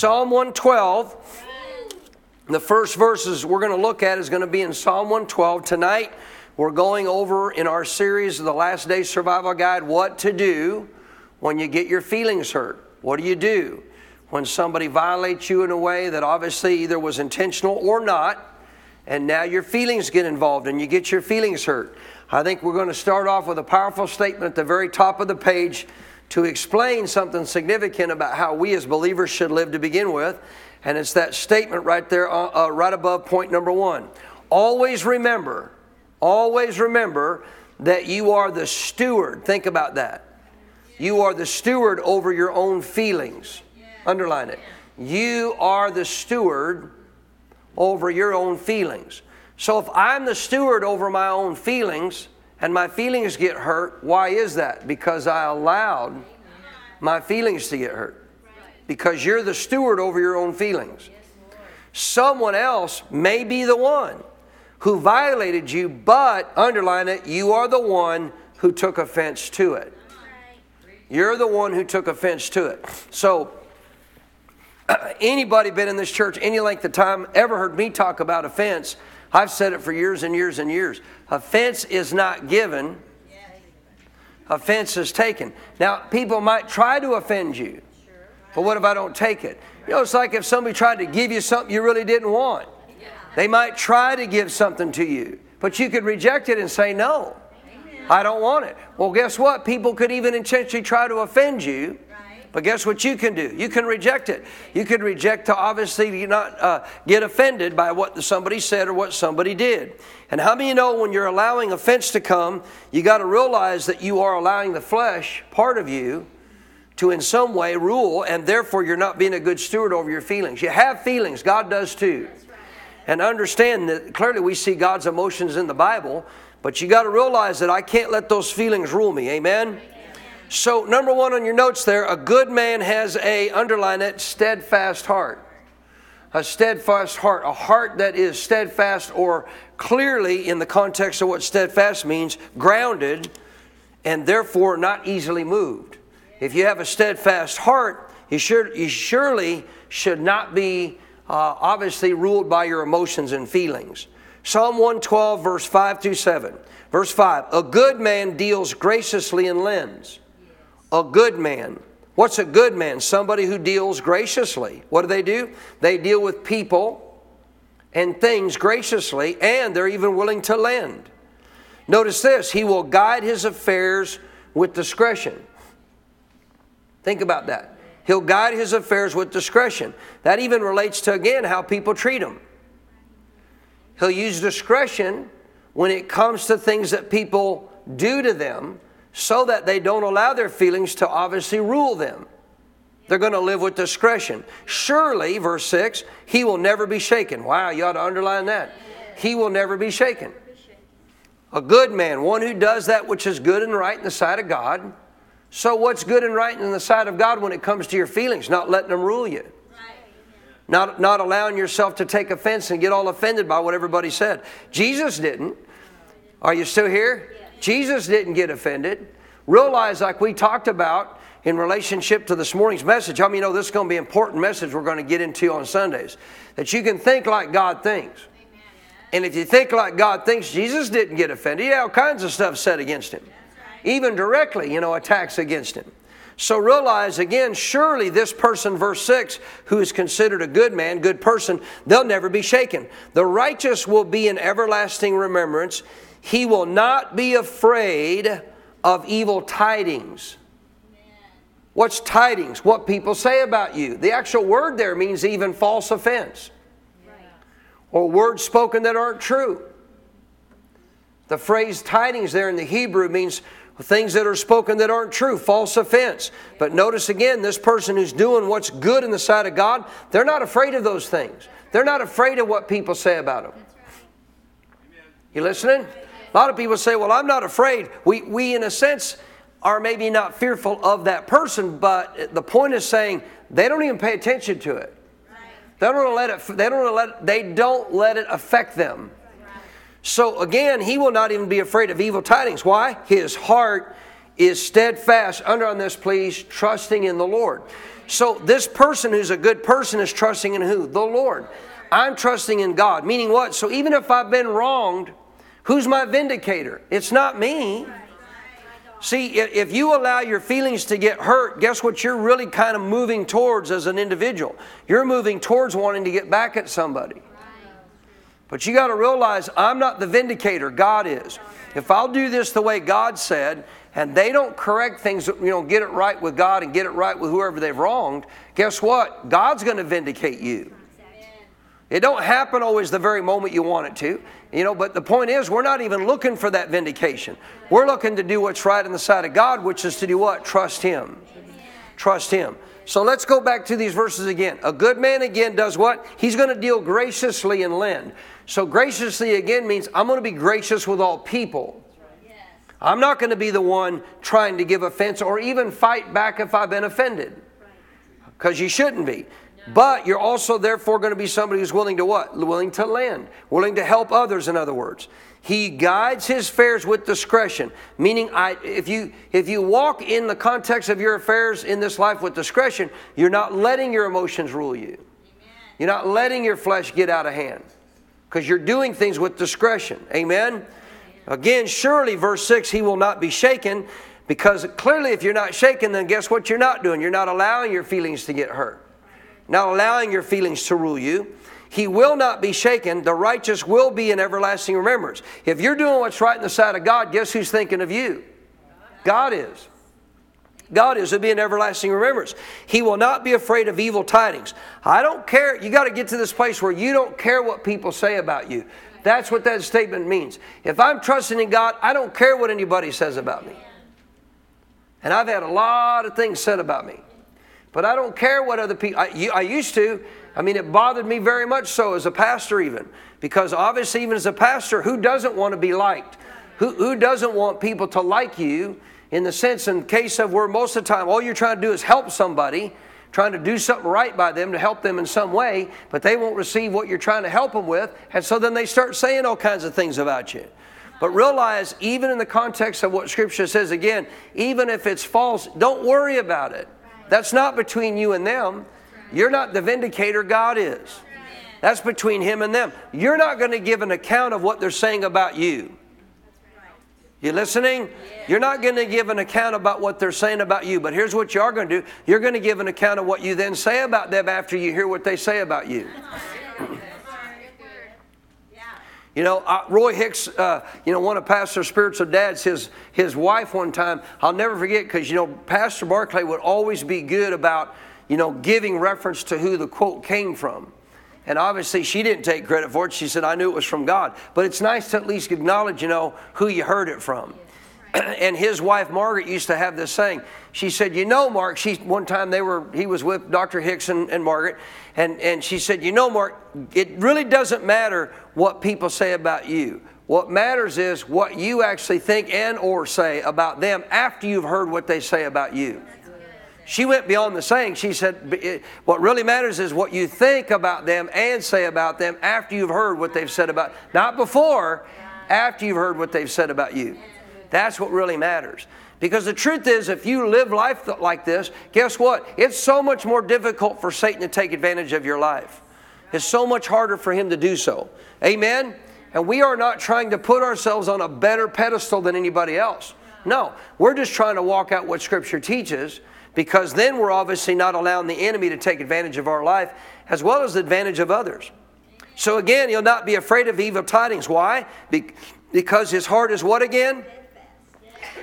Psalm 112. The first verses we're going to look at is going to be in Psalm 112. Tonight, we're going over in our series the Last Day Survival Guide what to do when you get your feelings hurt. What do you do when somebody violates you in a way that obviously either was intentional or not, and now your feelings get involved and you get your feelings hurt? I think we're going to start off with a powerful statement at the very top of the page to explain something significant about how we as believers should live to begin with. And it's that statement right there, uh, uh, right above point number one. Always remember, always remember that you are the steward. Think about that. You are the steward over your own feelings. Underline it. You are the steward over your own feelings. So if I'm the steward over my own feelings, and my feelings get hurt. Why is that? Because I allowed my feelings to get hurt. Because you're the steward over your own feelings. Someone else may be the one who violated you, but underline it, you are the one who took offense to it. You're the one who took offense to it. So, anybody been in this church any length of time ever heard me talk about offense? I've said it for years and years and years. Offense is not given, offense is taken. Now, people might try to offend you, but what if I don't take it? You know, it's like if somebody tried to give you something you really didn't want. They might try to give something to you, but you could reject it and say, No, I don't want it. Well, guess what? People could even intentionally try to offend you but guess what you can do? You can reject it. You can reject to obviously not uh, get offended by what somebody said or what somebody did. And how many you know when you're allowing offense to come, you got to realize that you are allowing the flesh, part of you, to in some way rule, and therefore you're not being a good steward over your feelings. You have feelings, God does too. And understand that clearly we see God's emotions in the Bible, but you got to realize that I can't let those feelings rule me. Amen? So, number one on your notes there, a good man has a, underline it, steadfast heart. A steadfast heart, a heart that is steadfast or clearly, in the context of what steadfast means, grounded and therefore not easily moved. If you have a steadfast heart, you, should, you surely should not be uh, obviously ruled by your emotions and feelings. Psalm 112, verse 5 through 7. Verse 5 A good man deals graciously and lends a good man. What's a good man? Somebody who deals graciously. What do they do? They deal with people and things graciously, and they're even willing to lend. Notice this He will guide his affairs with discretion. Think about that. He'll guide his affairs with discretion. That even relates to, again, how people treat him. He'll use discretion when it comes to things that people do to them so that they don't allow their feelings to obviously rule them. They're going to live with discretion. Surely, verse 6, he will never be shaken. Wow, you ought to underline that. He will never be shaken. A good man, one who does that which is good and right in the sight of God. So, what's good and right in the sight of God when it comes to your feelings? Not letting them rule you. Not, not allowing yourself to take offense and get all offended by what everybody said. Jesus didn't. Are you still here? Jesus didn't get offended. Realize, like we talked about in relationship to this morning's message, how I many know this is going to be an important message we're going to get into on Sundays? That you can think like God thinks. And if you think like God thinks, Jesus didn't get offended. He had all kinds of stuff said against him. Even directly, you know, attacks against him. So realize again, surely this person, verse 6, who is considered a good man, good person, they'll never be shaken. The righteous will be in everlasting remembrance. He will not be afraid of evil tidings. What's tidings? What people say about you. The actual word there means even false offense or words spoken that aren't true. The phrase tidings there in the Hebrew means things that are spoken that aren't true, false offense. But notice again, this person who's doing what's good in the sight of God, they're not afraid of those things. They're not afraid of what people say about them. You listening? A lot of people say, Well, I'm not afraid. We, we in a sense, are maybe not fearful of that person, but the point is saying they don't even pay attention to it. They don't let it. They don't let. They don't let it affect them. So again, he will not even be afraid of evil tidings. Why? His heart is steadfast. Under on this, please, trusting in the Lord. So this person who's a good person is trusting in who? The Lord. I'm trusting in God. Meaning what? So even if I've been wronged, who's my vindicator? It's not me. See, if you allow your feelings to get hurt, guess what you're really kind of moving towards as an individual? You're moving towards wanting to get back at somebody. But you got to realize I'm not the vindicator, God is. If I'll do this the way God said, and they don't correct things, you know, get it right with God and get it right with whoever they've wronged, guess what? God's going to vindicate you. It don't happen always the very moment you want it to. You know, but the point is we're not even looking for that vindication. We're looking to do what's right in the sight of God, which is to do what? Trust him. Trust him. So let's go back to these verses again. A good man again does what? He's going to deal graciously and lend. So graciously again means I'm going to be gracious with all people. I'm not going to be the one trying to give offense or even fight back if I've been offended. Because you shouldn't be. But you're also therefore going to be somebody who's willing to what? Willing to lend, willing to help others, in other words. He guides his affairs with discretion, meaning I, if, you, if you walk in the context of your affairs in this life with discretion, you're not letting your emotions rule you. You're not letting your flesh get out of hand because you're doing things with discretion. Amen? Again, surely, verse 6, he will not be shaken because clearly, if you're not shaken, then guess what you're not doing? You're not allowing your feelings to get hurt not allowing your feelings to rule you. He will not be shaken. The righteous will be in everlasting remembrance. If you're doing what's right in the sight of God, guess who's thinking of you? God is. God is to be in everlasting remembrance. He will not be afraid of evil tidings. I don't care. You got to get to this place where you don't care what people say about you. That's what that statement means. If I'm trusting in God, I don't care what anybody says about me. And I've had a lot of things said about me. But I don't care what other people, I, I used to. I mean, it bothered me very much so as a pastor, even. Because obviously, even as a pastor, who doesn't want to be liked? Who, who doesn't want people to like you in the sense, in case of where most of the time all you're trying to do is help somebody, trying to do something right by them to help them in some way, but they won't receive what you're trying to help them with, and so then they start saying all kinds of things about you. But realize, even in the context of what Scripture says, again, even if it's false, don't worry about it. That's not between you and them. You're not the vindicator, God is. That's between Him and them. You're not going to give an account of what they're saying about you. You listening? You're not going to give an account about what they're saying about you, but here's what you are going to do. You're going to give an account of what you then say about them after you hear what they say about you. You know, uh, Roy Hicks, uh, you know, one of Pastor Spiritual Dad's, his, his wife one time, I'll never forget because, you know, Pastor Barclay would always be good about, you know, giving reference to who the quote came from. And obviously, she didn't take credit for it. She said, I knew it was from God. But it's nice to at least acknowledge, you know, who you heard it from. and his wife Margaret used to have this saying. She said, "You know, Mark." She one time they were he was with Dr. Hicks and, and Margaret, and and she said, "You know, Mark, it really doesn't matter what people say about you. What matters is what you actually think and or say about them after you've heard what they say about you." She went beyond the saying. She said, What really matters is what you think about them and say about them after you've heard what they've said about, not before, after you've heard what they've said about you. That's what really matters. Because the truth is, if you live life like this, guess what? It's so much more difficult for Satan to take advantage of your life. It's so much harder for him to do so. Amen? And we are not trying to put ourselves on a better pedestal than anybody else. No, we're just trying to walk out what Scripture teaches because then we're obviously not allowing the enemy to take advantage of our life as well as the advantage of others. So again, you'll not be afraid of evil tidings. Why? Because his heart is what again?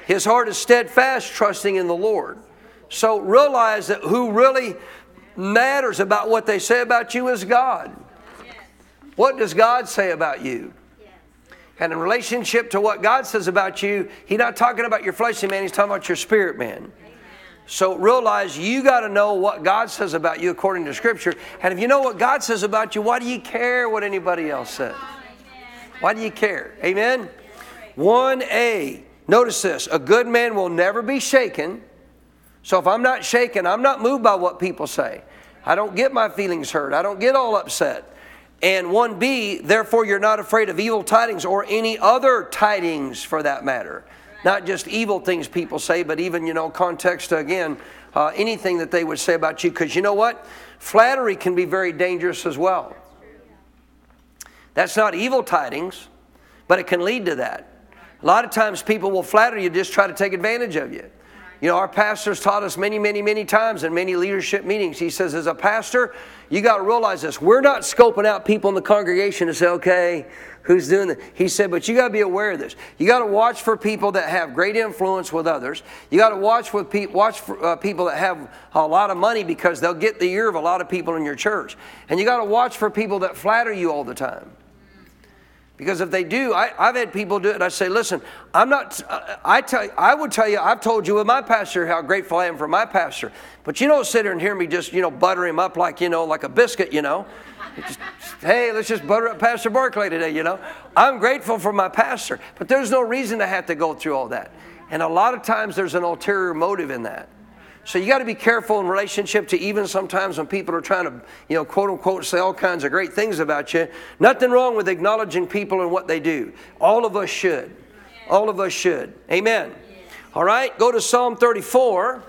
His heart is steadfast, trusting in the Lord. So realize that who really matters about what they say about you is God. What does God say about you? And in relationship to what God says about you, He's not talking about your fleshly man, He's talking about your spirit man. So realize you got to know what God says about you according to Scripture. And if you know what God says about you, why do you care what anybody else says? Why do you care? Amen? 1a. Notice this a good man will never be shaken. So if I'm not shaken, I'm not moved by what people say. I don't get my feelings hurt. I don't get all upset. And 1b, therefore you're not afraid of evil tidings or any other tidings for that matter. Not just evil things people say, but even, you know, context again, uh, anything that they would say about you. Because you know what? Flattery can be very dangerous as well. That's not evil tidings, but it can lead to that. A lot of times people will flatter you, just try to take advantage of you. You know, our pastors taught us many, many, many times in many leadership meetings. He says, as a pastor, you got to realize this. We're not scoping out people in the congregation to say, okay, who's doing that? He said, but you got to be aware of this. You got to watch for people that have great influence with others. You got to watch with pe- watch for uh, people that have a lot of money because they'll get the ear of a lot of people in your church. And you got to watch for people that flatter you all the time. Because if they do, I, have had people do it. I say, listen, I'm not. Uh, uh, I tell. I would tell you. I've told you with my pastor how grateful I am for my pastor. But you don't sit there and hear me just you know butter him up like you know like a biscuit. You know, just, hey, let's just butter up Pastor Barclay today. You know, I'm grateful for my pastor, but there's no reason to have to go through all that. And a lot of times there's an ulterior motive in that. So you got to be careful in relationship to even sometimes when people are trying to, you know, quote unquote, say all kinds of great things about you. Nothing wrong with acknowledging people and what they do. All of us should. All of us should. Amen. All right, go to Psalm 34.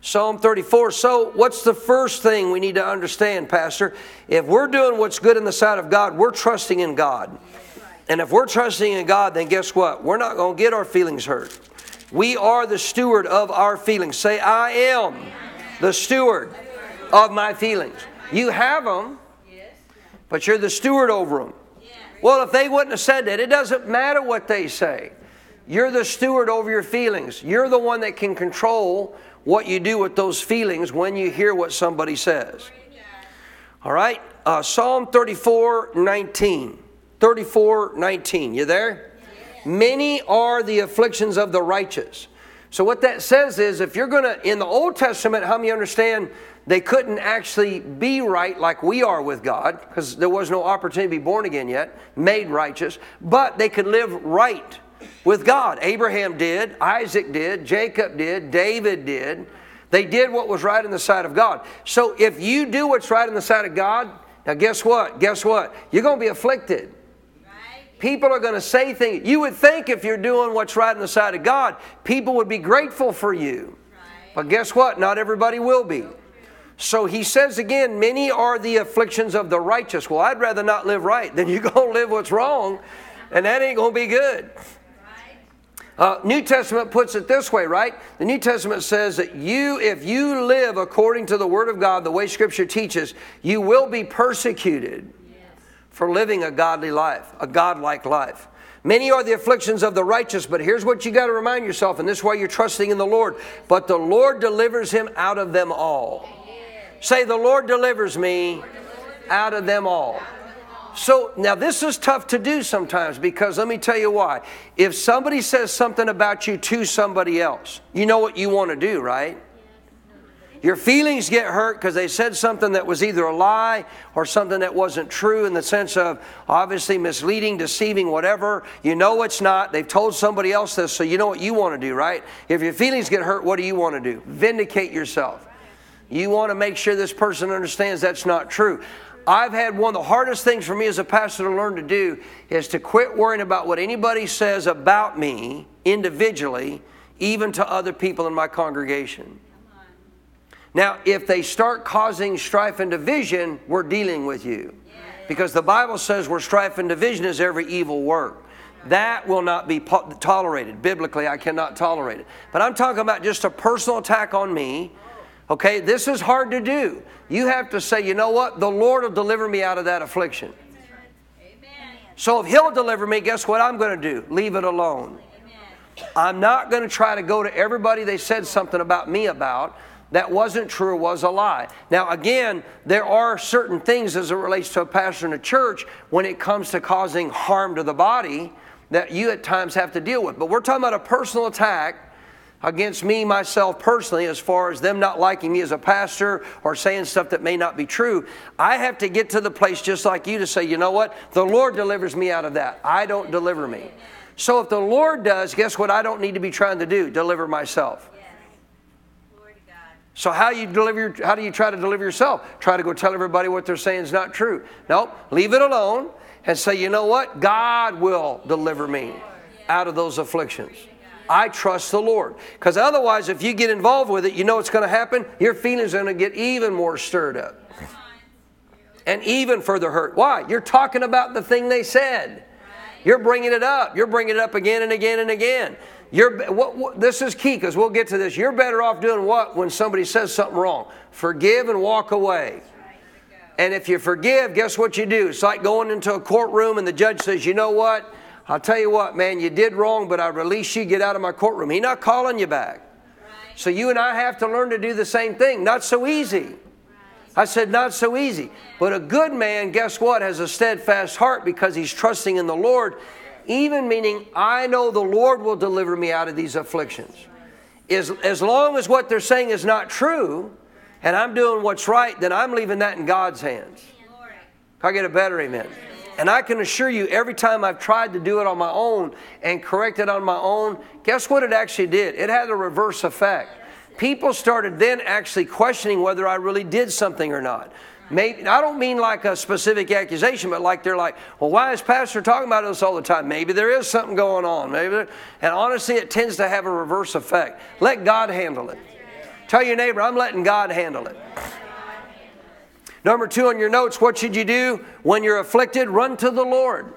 Psalm 34. So, what's the first thing we need to understand, Pastor? If we're doing what's good in the sight of God, we're trusting in God. And if we're trusting in God, then guess what? We're not going to get our feelings hurt. We are the steward of our feelings. Say, I am the steward of my feelings. You have them, but you're the steward over them. Well, if they wouldn't have said that, it doesn't matter what they say. You're the steward over your feelings. You're the one that can control what you do with those feelings when you hear what somebody says. All right? Uh, Psalm 34 19. 34 19. You there? Many are the afflictions of the righteous. So, what that says is if you're going to, in the Old Testament, how many understand they couldn't actually be right like we are with God because there was no opportunity to be born again yet, made righteous, but they could live right with God. Abraham did, Isaac did, Jacob did, David did. They did what was right in the sight of God. So, if you do what's right in the sight of God, now guess what? Guess what? You're going to be afflicted. People are going to say things. You would think if you're doing what's right in the sight of God, people would be grateful for you. But guess what? Not everybody will be. So he says again, many are the afflictions of the righteous. Well, I'd rather not live right than you go live what's wrong, and that ain't going to be good. Uh, New Testament puts it this way, right? The New Testament says that you, if you live according to the Word of God, the way Scripture teaches, you will be persecuted for living a godly life, a godlike life. Many are the afflictions of the righteous, but here's what you got to remind yourself, and this is why you're trusting in the Lord. But the Lord delivers him out of them all. Say, The Lord delivers me out of them all. So now this is tough to do sometimes because let me tell you why. If somebody says something about you to somebody else, you know what you want to do, right? Your feelings get hurt because they said something that was either a lie or something that wasn't true in the sense of obviously misleading, deceiving, whatever. You know it's not. They've told somebody else this, so you know what you want to do, right? If your feelings get hurt, what do you want to do? Vindicate yourself. You want to make sure this person understands that's not true. I've had one of the hardest things for me as a pastor to learn to do is to quit worrying about what anybody says about me individually, even to other people in my congregation. Now, if they start causing strife and division, we're dealing with you. Because the Bible says where strife and division is every evil work. That will not be tolerated. Biblically, I cannot tolerate it. But I'm talking about just a personal attack on me. Okay, this is hard to do. You have to say, you know what? The Lord will deliver me out of that affliction. Amen. So if He'll deliver me, guess what I'm going to do? Leave it alone. I'm not going to try to go to everybody they said something about me about that wasn't true was a lie. Now, again, there are certain things as it relates to a pastor in a church when it comes to causing harm to the body that you at times have to deal with. But we're talking about a personal attack against me, myself personally, as far as them not liking me as a pastor or saying stuff that may not be true. I have to get to the place just like you to say, you know what? The Lord delivers me out of that. I don't deliver me. So if the Lord does, guess what I don't need to be trying to do? Deliver myself. So how you deliver how do you try to deliver yourself? Try to go tell everybody what they're saying is not true. Nope. Leave it alone and say, you know what? God will deliver me out of those afflictions. I trust the Lord. Because otherwise, if you get involved with it, you know what's going to happen? Your feelings are going to get even more stirred up and even further hurt. Why? You're talking about the thing they said. You're bringing it up. You're bringing it up again and again and again. You're, what, what, this is key because we'll get to this. You're better off doing what when somebody says something wrong? Forgive and walk away. And if you forgive, guess what you do? It's like going into a courtroom and the judge says, you know what? I'll tell you what, man, you did wrong, but I release you. Get out of my courtroom. He's not calling you back. So you and I have to learn to do the same thing. Not so easy. I said, not so easy. But a good man, guess what, has a steadfast heart because he's trusting in the Lord even meaning I know the Lord will deliver me out of these afflictions. As, as long as what they're saying is not true and I'm doing what's right, then I'm leaving that in God's hands. Can I get a better amen? And I can assure you, every time I've tried to do it on my own and correct it on my own, guess what it actually did? It had a reverse effect. People started then actually questioning whether I really did something or not. Maybe I don't mean like a specific accusation, but like they're like, well, why is Pastor talking about this all the time? Maybe there is something going on. Maybe, and honestly, it tends to have a reverse effect. Let God handle it. Tell your neighbor, I'm letting God handle it. Number two on your notes, what should you do when you're afflicted? Run to the Lord.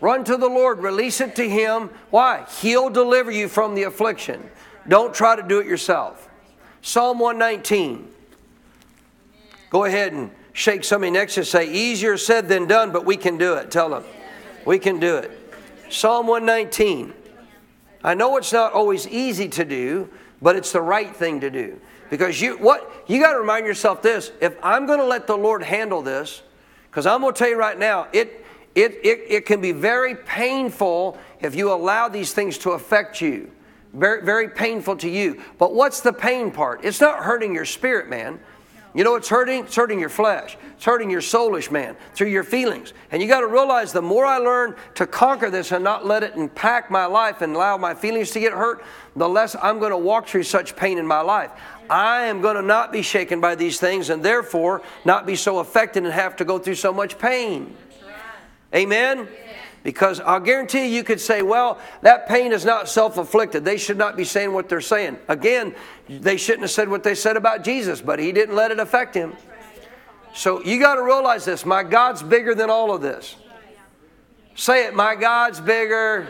Run to the Lord. Release it to Him. Why? He'll deliver you from the affliction. Don't try to do it yourself. Psalm 119. Go ahead and shake somebody next to you say, easier said than done, but we can do it. Tell them, we can do it. Psalm 119. I know it's not always easy to do, but it's the right thing to do. Because you what you got to remind yourself this, if I'm going to let the Lord handle this, because I'm going to tell you right now, it it, it, it can be very painful if you allow these things to affect you. Very, very painful to you. But what's the pain part? It's not hurting your spirit, man. You know what's hurting? It's hurting your flesh. It's hurting your soulish man through your feelings. And you got to realize the more I learn to conquer this and not let it impact my life and allow my feelings to get hurt, the less I'm going to walk through such pain in my life. I am going to not be shaken by these things and therefore not be so affected and have to go through so much pain. Amen? Because I'll guarantee you, you could say, well, that pain is not self afflicted. They should not be saying what they're saying. Again, they shouldn't have said what they said about Jesus, but he didn't let it affect him. So you got to realize this my God's bigger than all of this. Say it, my God's bigger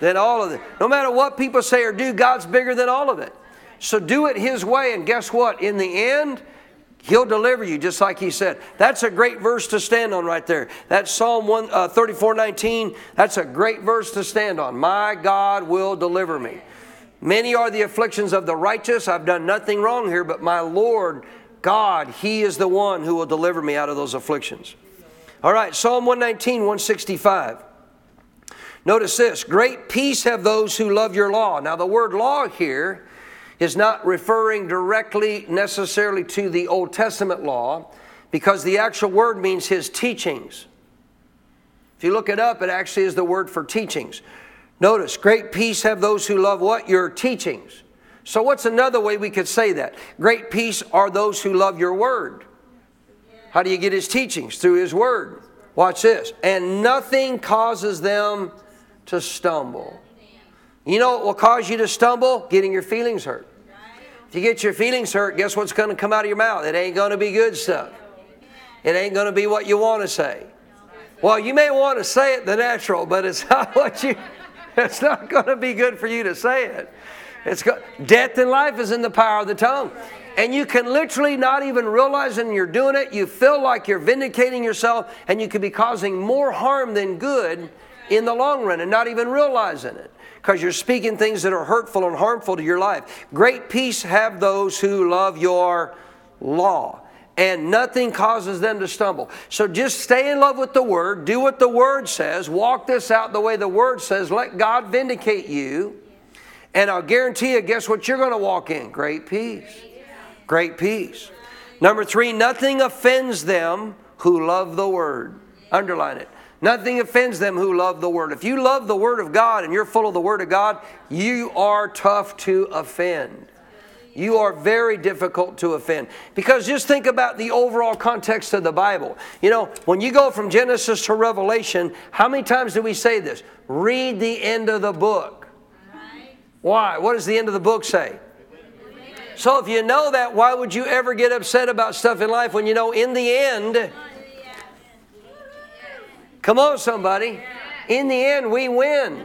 than all of it. No matter what people say or do, God's bigger than all of it. So do it His way, and guess what? In the end, He'll deliver you, just like he said. That's a great verse to stand on right there. That's Psalm 1, uh, 34 19. That's a great verse to stand on. My God will deliver me. Many are the afflictions of the righteous. I've done nothing wrong here, but my Lord God, He is the one who will deliver me out of those afflictions. All right, Psalm 119, 165. Notice this Great peace have those who love your law. Now, the word law here is not referring directly necessarily to the Old Testament law because the actual word means his teachings. If you look it up, it actually is the word for teachings. Notice, great peace have those who love what? Your teachings. So, what's another way we could say that? Great peace are those who love your word. How do you get his teachings? Through his word. Watch this. And nothing causes them to stumble. You know what will cause you to stumble? Getting your feelings hurt. If you get your feelings hurt, guess what's going to come out of your mouth? It ain't going to be good stuff. It ain't going to be what you want to say. Well, you may want to say it the natural, but it's not what you. It's not going to be good for you to say it. It's got, death and life is in the power of the tongue. And you can literally not even realizing you're doing it. You feel like you're vindicating yourself, and you could be causing more harm than good in the long run and not even realizing it because you're speaking things that are hurtful and harmful to your life. Great peace have those who love your law and nothing causes them to stumble. So just stay in love with the Word, do what the Word says, walk this out the way the Word says, let God vindicate you, and I'll guarantee you, guess what you're going to walk in? Great peace. Great peace. Number three, nothing offends them who love the Word. Underline it. Nothing offends them who love the Word. If you love the Word of God and you're full of the Word of God, you are tough to offend. You are very difficult to offend. Because just think about the overall context of the Bible. You know, when you go from Genesis to Revelation, how many times do we say this? Read the end of the book. Why? What does the end of the book say? So if you know that, why would you ever get upset about stuff in life when you know in the end, come on, somebody, in the end, we win.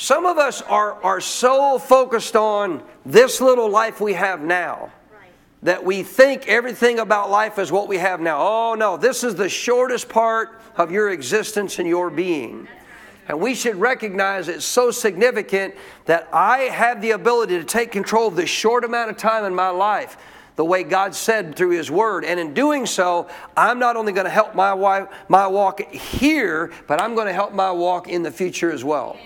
Some of us are, are so focused on this little life we have now that we think everything about life is what we have now. Oh no, this is the shortest part of your existence and your being. And we should recognize it's so significant that I have the ability to take control of this short amount of time in my life the way God said through His Word. And in doing so, I'm not only going to help my, wife, my walk here, but I'm going to help my walk in the future as well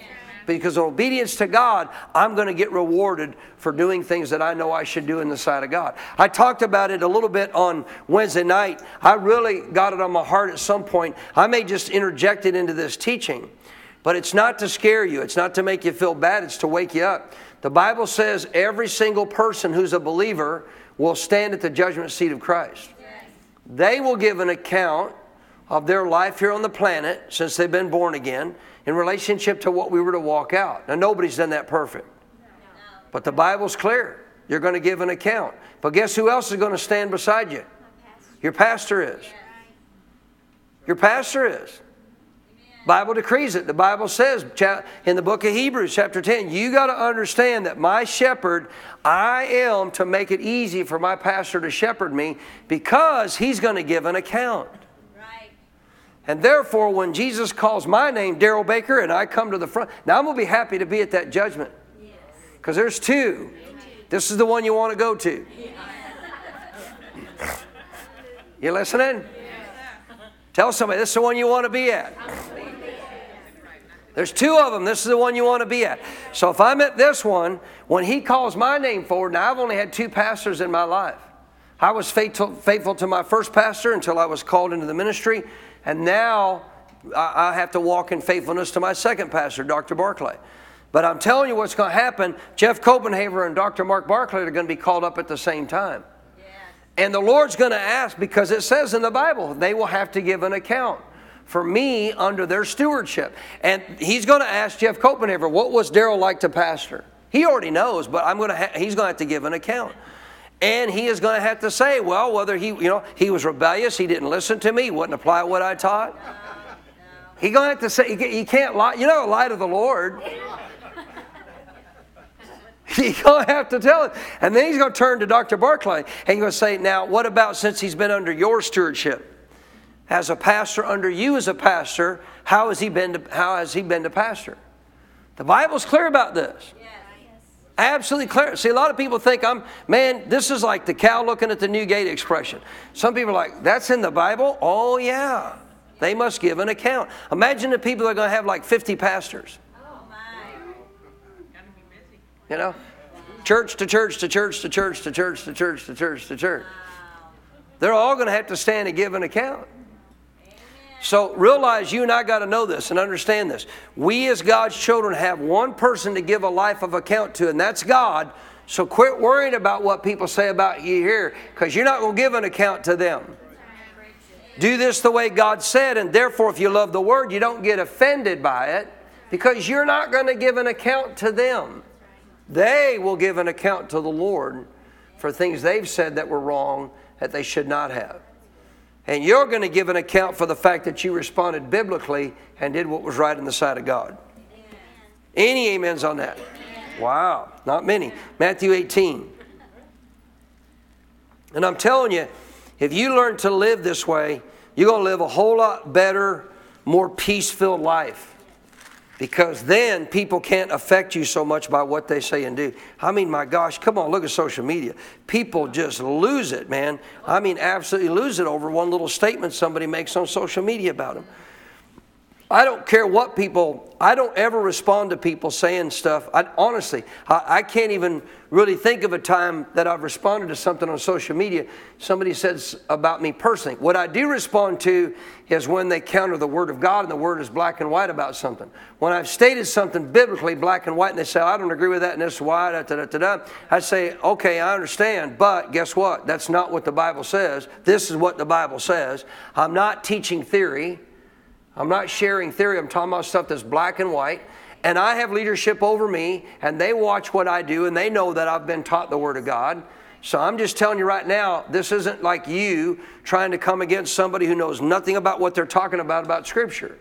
because of obedience to God, I'm going to get rewarded for doing things that I know I should do in the sight of God. I talked about it a little bit on Wednesday night. I really got it on my heart at some point. I may just interject it into this teaching, but it's not to scare you, it's not to make you feel bad, it's to wake you up. The Bible says every single person who's a believer will stand at the judgment seat of Christ. They will give an account of their life here on the planet since they've been born again in relationship to what we were to walk out. Now, nobody's done that perfect. But the Bible's clear. You're going to give an account. But guess who else is going to stand beside you? Your pastor is. Your pastor is. Bible decrees it. The Bible says in the book of Hebrews, chapter 10, you got to understand that my shepherd, I am to make it easy for my pastor to shepherd me because he's going to give an account. And therefore, when Jesus calls my name, Daryl Baker, and I come to the front, now I'm going to be happy to be at that judgment. Because there's two. This is the one you want to go to. You listening? Tell somebody this is the one you want to be at. There's two of them. This is the one you want to be at. So if I'm at this one, when he calls my name forward, now I've only had two pastors in my life. I was faithful, faithful to my first pastor until I was called into the ministry. And now I have to walk in faithfulness to my second pastor, Dr. Barclay. But I'm telling you what's going to happen. Jeff Copenhaver and Dr. Mark Barclay are going to be called up at the same time. And the Lord's going to ask, because it says in the Bible, they will have to give an account for me under their stewardship. And he's going to ask Jeff Copenhaver, what was Daryl like to pastor? He already knows, but I'm going to ha- he's going to have to give an account. And he is going to have to say, well, whether he, you know, he was rebellious, he didn't listen to me, wouldn't apply what I taught. He's going to have to say, he can't lie. You know, lie to the Lord. He's going to have to tell it. And then he's going to turn to Dr. Barclay and he's going to say, now, what about since he's been under your stewardship? As a pastor, under you as a pastor, how has he been to, how has he been to pastor? The Bible's clear about this. Absolutely clear. See, a lot of people think I'm, man, this is like the cow looking at the Newgate expression. Some people are like, that's in the Bible? Oh, yeah. They must give an account. Imagine the people are going to have like 50 pastors. Oh, my. You know? Church to church to church to church to church to church to church to church. They're all going to have to stand and give an account. So realize you and I got to know this and understand this. We as God's children have one person to give a life of account to, and that's God. So quit worrying about what people say about you here because you're not going to give an account to them. Do this the way God said, and therefore, if you love the word, you don't get offended by it because you're not going to give an account to them. They will give an account to the Lord for things they've said that were wrong that they should not have. And you're going to give an account for the fact that you responded biblically and did what was right in the sight of God. Any amens on that? Wow, not many. Matthew 18. And I'm telling you, if you learn to live this way, you're going to live a whole lot better, more peace filled life. Because then people can't affect you so much by what they say and do. I mean, my gosh, come on, look at social media. People just lose it, man. I mean, absolutely lose it over one little statement somebody makes on social media about them. I don't care what people, I don't ever respond to people saying stuff. I, honestly, I, I, can't even really think of a time that I've responded to something on social media somebody says about me personally. What I do respond to is when they counter the Word of God and the Word is black and white about something. When I've stated something biblically black and white and they say, oh, I don't agree with that and this is why, da, da, da, da, I say, okay, I understand, but guess what? That's not what the Bible says. This is what the Bible says. I'm not teaching theory. I'm not sharing theory, I'm talking about stuff that's black and white. And I have leadership over me, and they watch what I do, and they know that I've been taught the Word of God. So I'm just telling you right now, this isn't like you trying to come against somebody who knows nothing about what they're talking about about Scripture.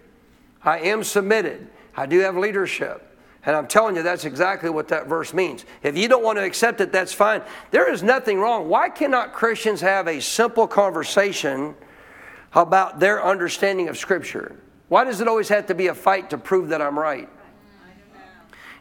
I am submitted, I do have leadership. And I'm telling you, that's exactly what that verse means. If you don't want to accept it, that's fine. There is nothing wrong. Why cannot Christians have a simple conversation? About their understanding of Scripture. Why does it always have to be a fight to prove that I'm right?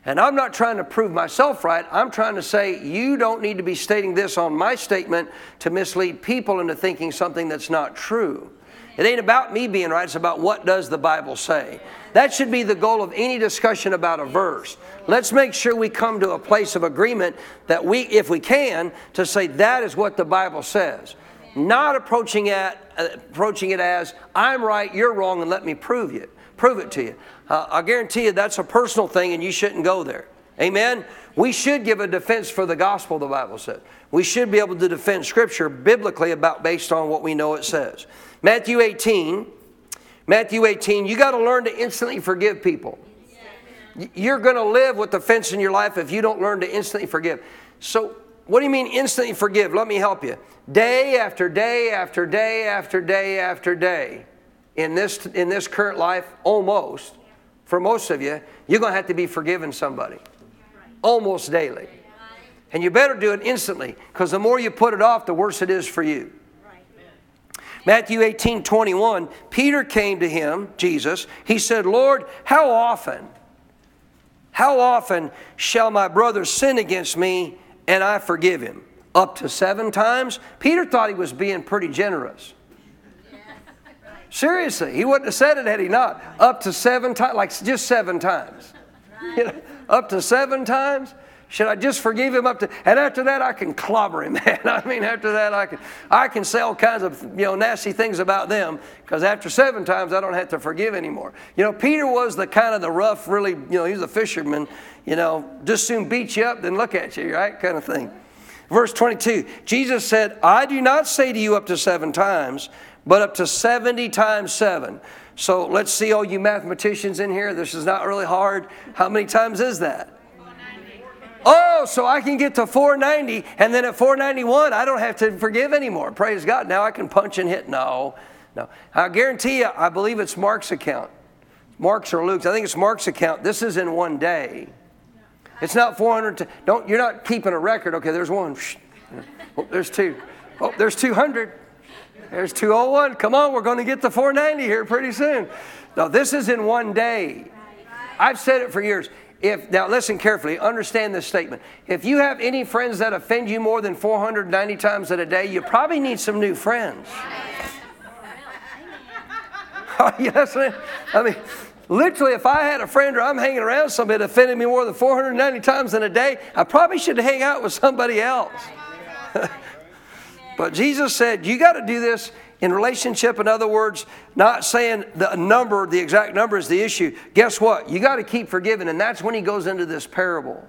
And I'm not trying to prove myself right. I'm trying to say you don't need to be stating this on my statement to mislead people into thinking something that's not true. It ain't about me being right, it's about what does the Bible say. That should be the goal of any discussion about a verse. Let's make sure we come to a place of agreement that we, if we can, to say that is what the Bible says not approaching it, uh, approaching it as I'm right, you're wrong, and let me prove it, prove it to you. Uh, I guarantee you that's a personal thing, and you shouldn't go there. Amen. We should give a defense for the gospel. The Bible says we should be able to defend Scripture biblically about based on what we know it says. Matthew 18. Matthew 18. You got to learn to instantly forgive people. You're going to live with offense in your life if you don't learn to instantly forgive. So what do you mean instantly forgive? Let me help you. Day after day after day after day after day in this, in this current life, almost, for most of you, you're going to have to be forgiving somebody. Almost daily. And you better do it instantly because the more you put it off, the worse it is for you. Matthew 18 21, Peter came to him, Jesus. He said, Lord, how often, how often shall my brother sin against me and I forgive him. Up to seven times? Peter thought he was being pretty generous. Seriously, he wouldn't have said it had he not. Up to seven times, like just seven times. You know, up to seven times? Should I just forgive him up to? And after that, I can clobber him, man. I mean, after that, I can I can say all kinds of you know nasty things about them because after seven times, I don't have to forgive anymore. You know, Peter was the kind of the rough, really. You know, he was a fisherman. You know, just soon beat you up than look at you, right? Kind of thing. Verse 22, Jesus said, I do not say to you up to seven times, but up to 70 times seven. So let's see all you mathematicians in here. This is not really hard. How many times is that? Oh, so I can get to 490, and then at 491, I don't have to forgive anymore. Praise God. Now I can punch and hit. No, no. I guarantee you, I believe it's Mark's account. Mark's or Luke's. I think it's Mark's account. This is in one day. It's not 400. don't, you're not keeping a record. Okay, there's one. Oh, there's two. Oh, there's 200. There's 201. Come on, we're going to get to 490 here pretty soon. Now, this is in one day. I've said it for years. If now listen carefully, understand this statement. If you have any friends that offend you more than 490 times in a day, you probably need some new friends. yes, I mean, literally, if I had a friend or I'm hanging around somebody that offended me more than 490 times in a day, I probably should hang out with somebody else. but Jesus said, You got to do this in relationship, in other words, not saying the number, the exact number is the issue. Guess what? You got to keep forgiving, and that's when he goes into this parable.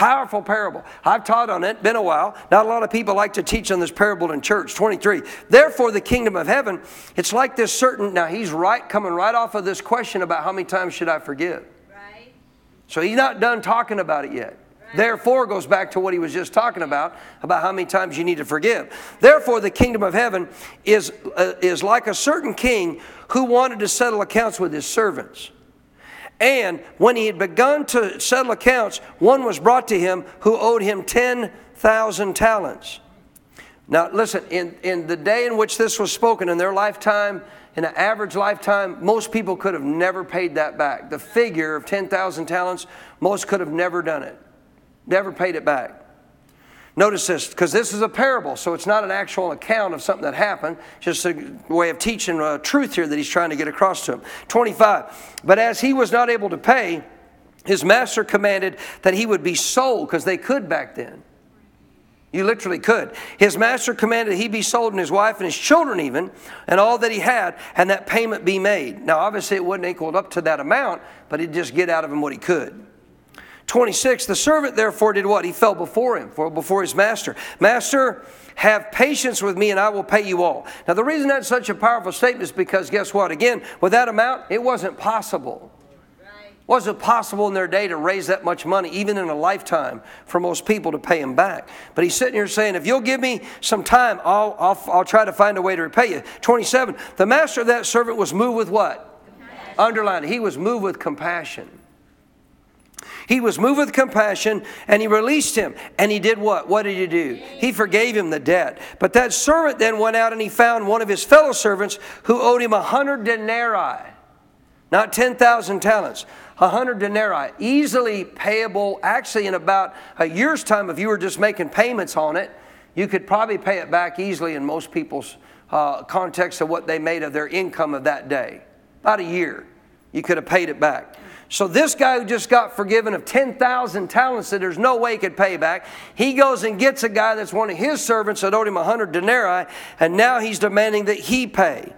Powerful parable. I've taught on it, been a while. Not a lot of people like to teach on this parable in church. 23. Therefore, the kingdom of heaven, it's like this certain, now he's right, coming right off of this question about how many times should I forgive. Right. So he's not done talking about it yet. Therefore goes back to what he was just talking about, about how many times you need to forgive. Therefore, the kingdom of heaven is, uh, is like a certain king who wanted to settle accounts with his servants. And when he had begun to settle accounts, one was brought to him who owed him 10,000 talents. Now, listen, in, in the day in which this was spoken, in their lifetime, in an average lifetime, most people could have never paid that back. The figure of 10,000 talents, most could have never done it, never paid it back. Notice this, because this is a parable, so it's not an actual account of something that happened, just a way of teaching uh, truth here that he's trying to get across to him. 25. But as he was not able to pay, his master commanded that he would be sold, because they could back then. You literally could. His master commanded he be sold and his wife and his children even, and all that he had, and that payment be made. Now, obviously, it wasn't equal up to that amount, but he'd just get out of him what he could. 26, the servant therefore did what? He fell before him, for before his master. Master, have patience with me and I will pay you all. Now, the reason that's such a powerful statement is because guess what? Again, with that amount, it wasn't possible was it possible in their day to raise that much money, even in a lifetime, for most people to pay him back? But he's sitting here saying, If you'll give me some time, I'll, I'll, I'll try to find a way to repay you. 27. The master of that servant was moved with what? Compassion. Underline He was moved with compassion. He was moved with compassion and he released him. And he did what? What did he do? He forgave him the debt. But that servant then went out and he found one of his fellow servants who owed him a hundred denarii, not 10,000 talents. A 100 denarii, easily payable actually in about a year's time if you were just making payments on it. You could probably pay it back easily in most people's uh, context of what they made of their income of that day. About a year, you could have paid it back. So this guy who just got forgiven of 10,000 talents that there's no way he could pay back, he goes and gets a guy that's one of his servants that owed him 100 denarii, and now he's demanding that he pay.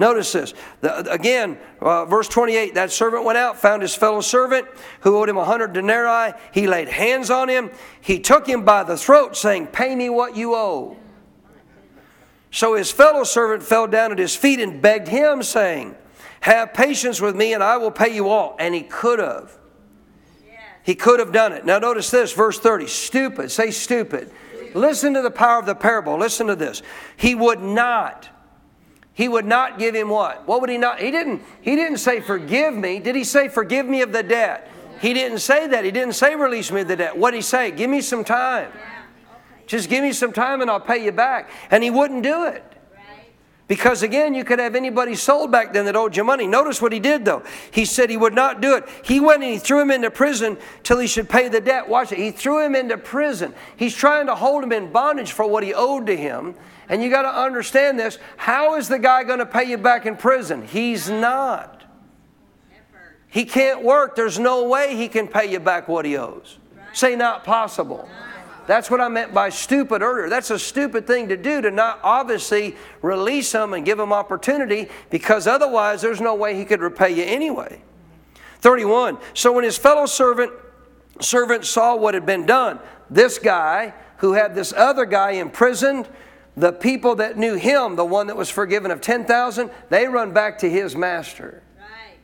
Notice this. The, again, uh, verse 28 that servant went out, found his fellow servant who owed him a hundred denarii. He laid hands on him. He took him by the throat, saying, Pay me what you owe. So his fellow servant fell down at his feet and begged him, saying, Have patience with me, and I will pay you all. And he could have. He could have done it. Now, notice this, verse 30. Stupid. Say stupid. Listen to the power of the parable. Listen to this. He would not he would not give him what? What would he not? He didn't, he didn't say, Forgive me. Did he say, Forgive me of the debt? He didn't say that. He didn't say, Release me of the debt. What did he say? Give me some time. Just give me some time and I'll pay you back. And he wouldn't do it. Because again, you could have anybody sold back then that owed you money. Notice what he did though. He said he would not do it. He went and he threw him into prison till he should pay the debt. Watch it. He threw him into prison. He's trying to hold him in bondage for what he owed to him. And you got to understand this. How is the guy going to pay you back in prison? He's not. He can't work. There's no way he can pay you back what he owes. Say, not possible. That's what I meant by stupid earlier. That's a stupid thing to do to not obviously release him and give him opportunity because otherwise there's no way he could repay you anyway. 31. So when his fellow servant servant saw what had been done, this guy who had this other guy imprisoned the people that knew him, the one that was forgiven of 10,000, they run back to his master. Right.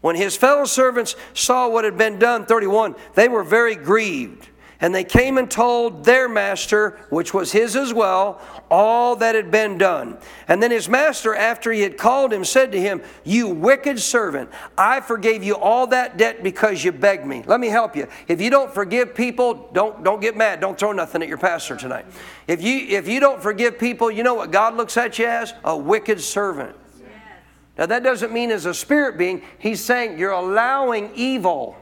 When his fellow servants saw what had been done, 31, they were very grieved. And they came and told their master, which was his as well, all that had been done. And then his master, after he had called him, said to him, You wicked servant, I forgave you all that debt because you begged me. Let me help you. If you don't forgive people, don't, don't get mad. Don't throw nothing at your pastor tonight. If you, if you don't forgive people, you know what God looks at you as? A wicked servant. Now, that doesn't mean as a spirit being, he's saying you're allowing evil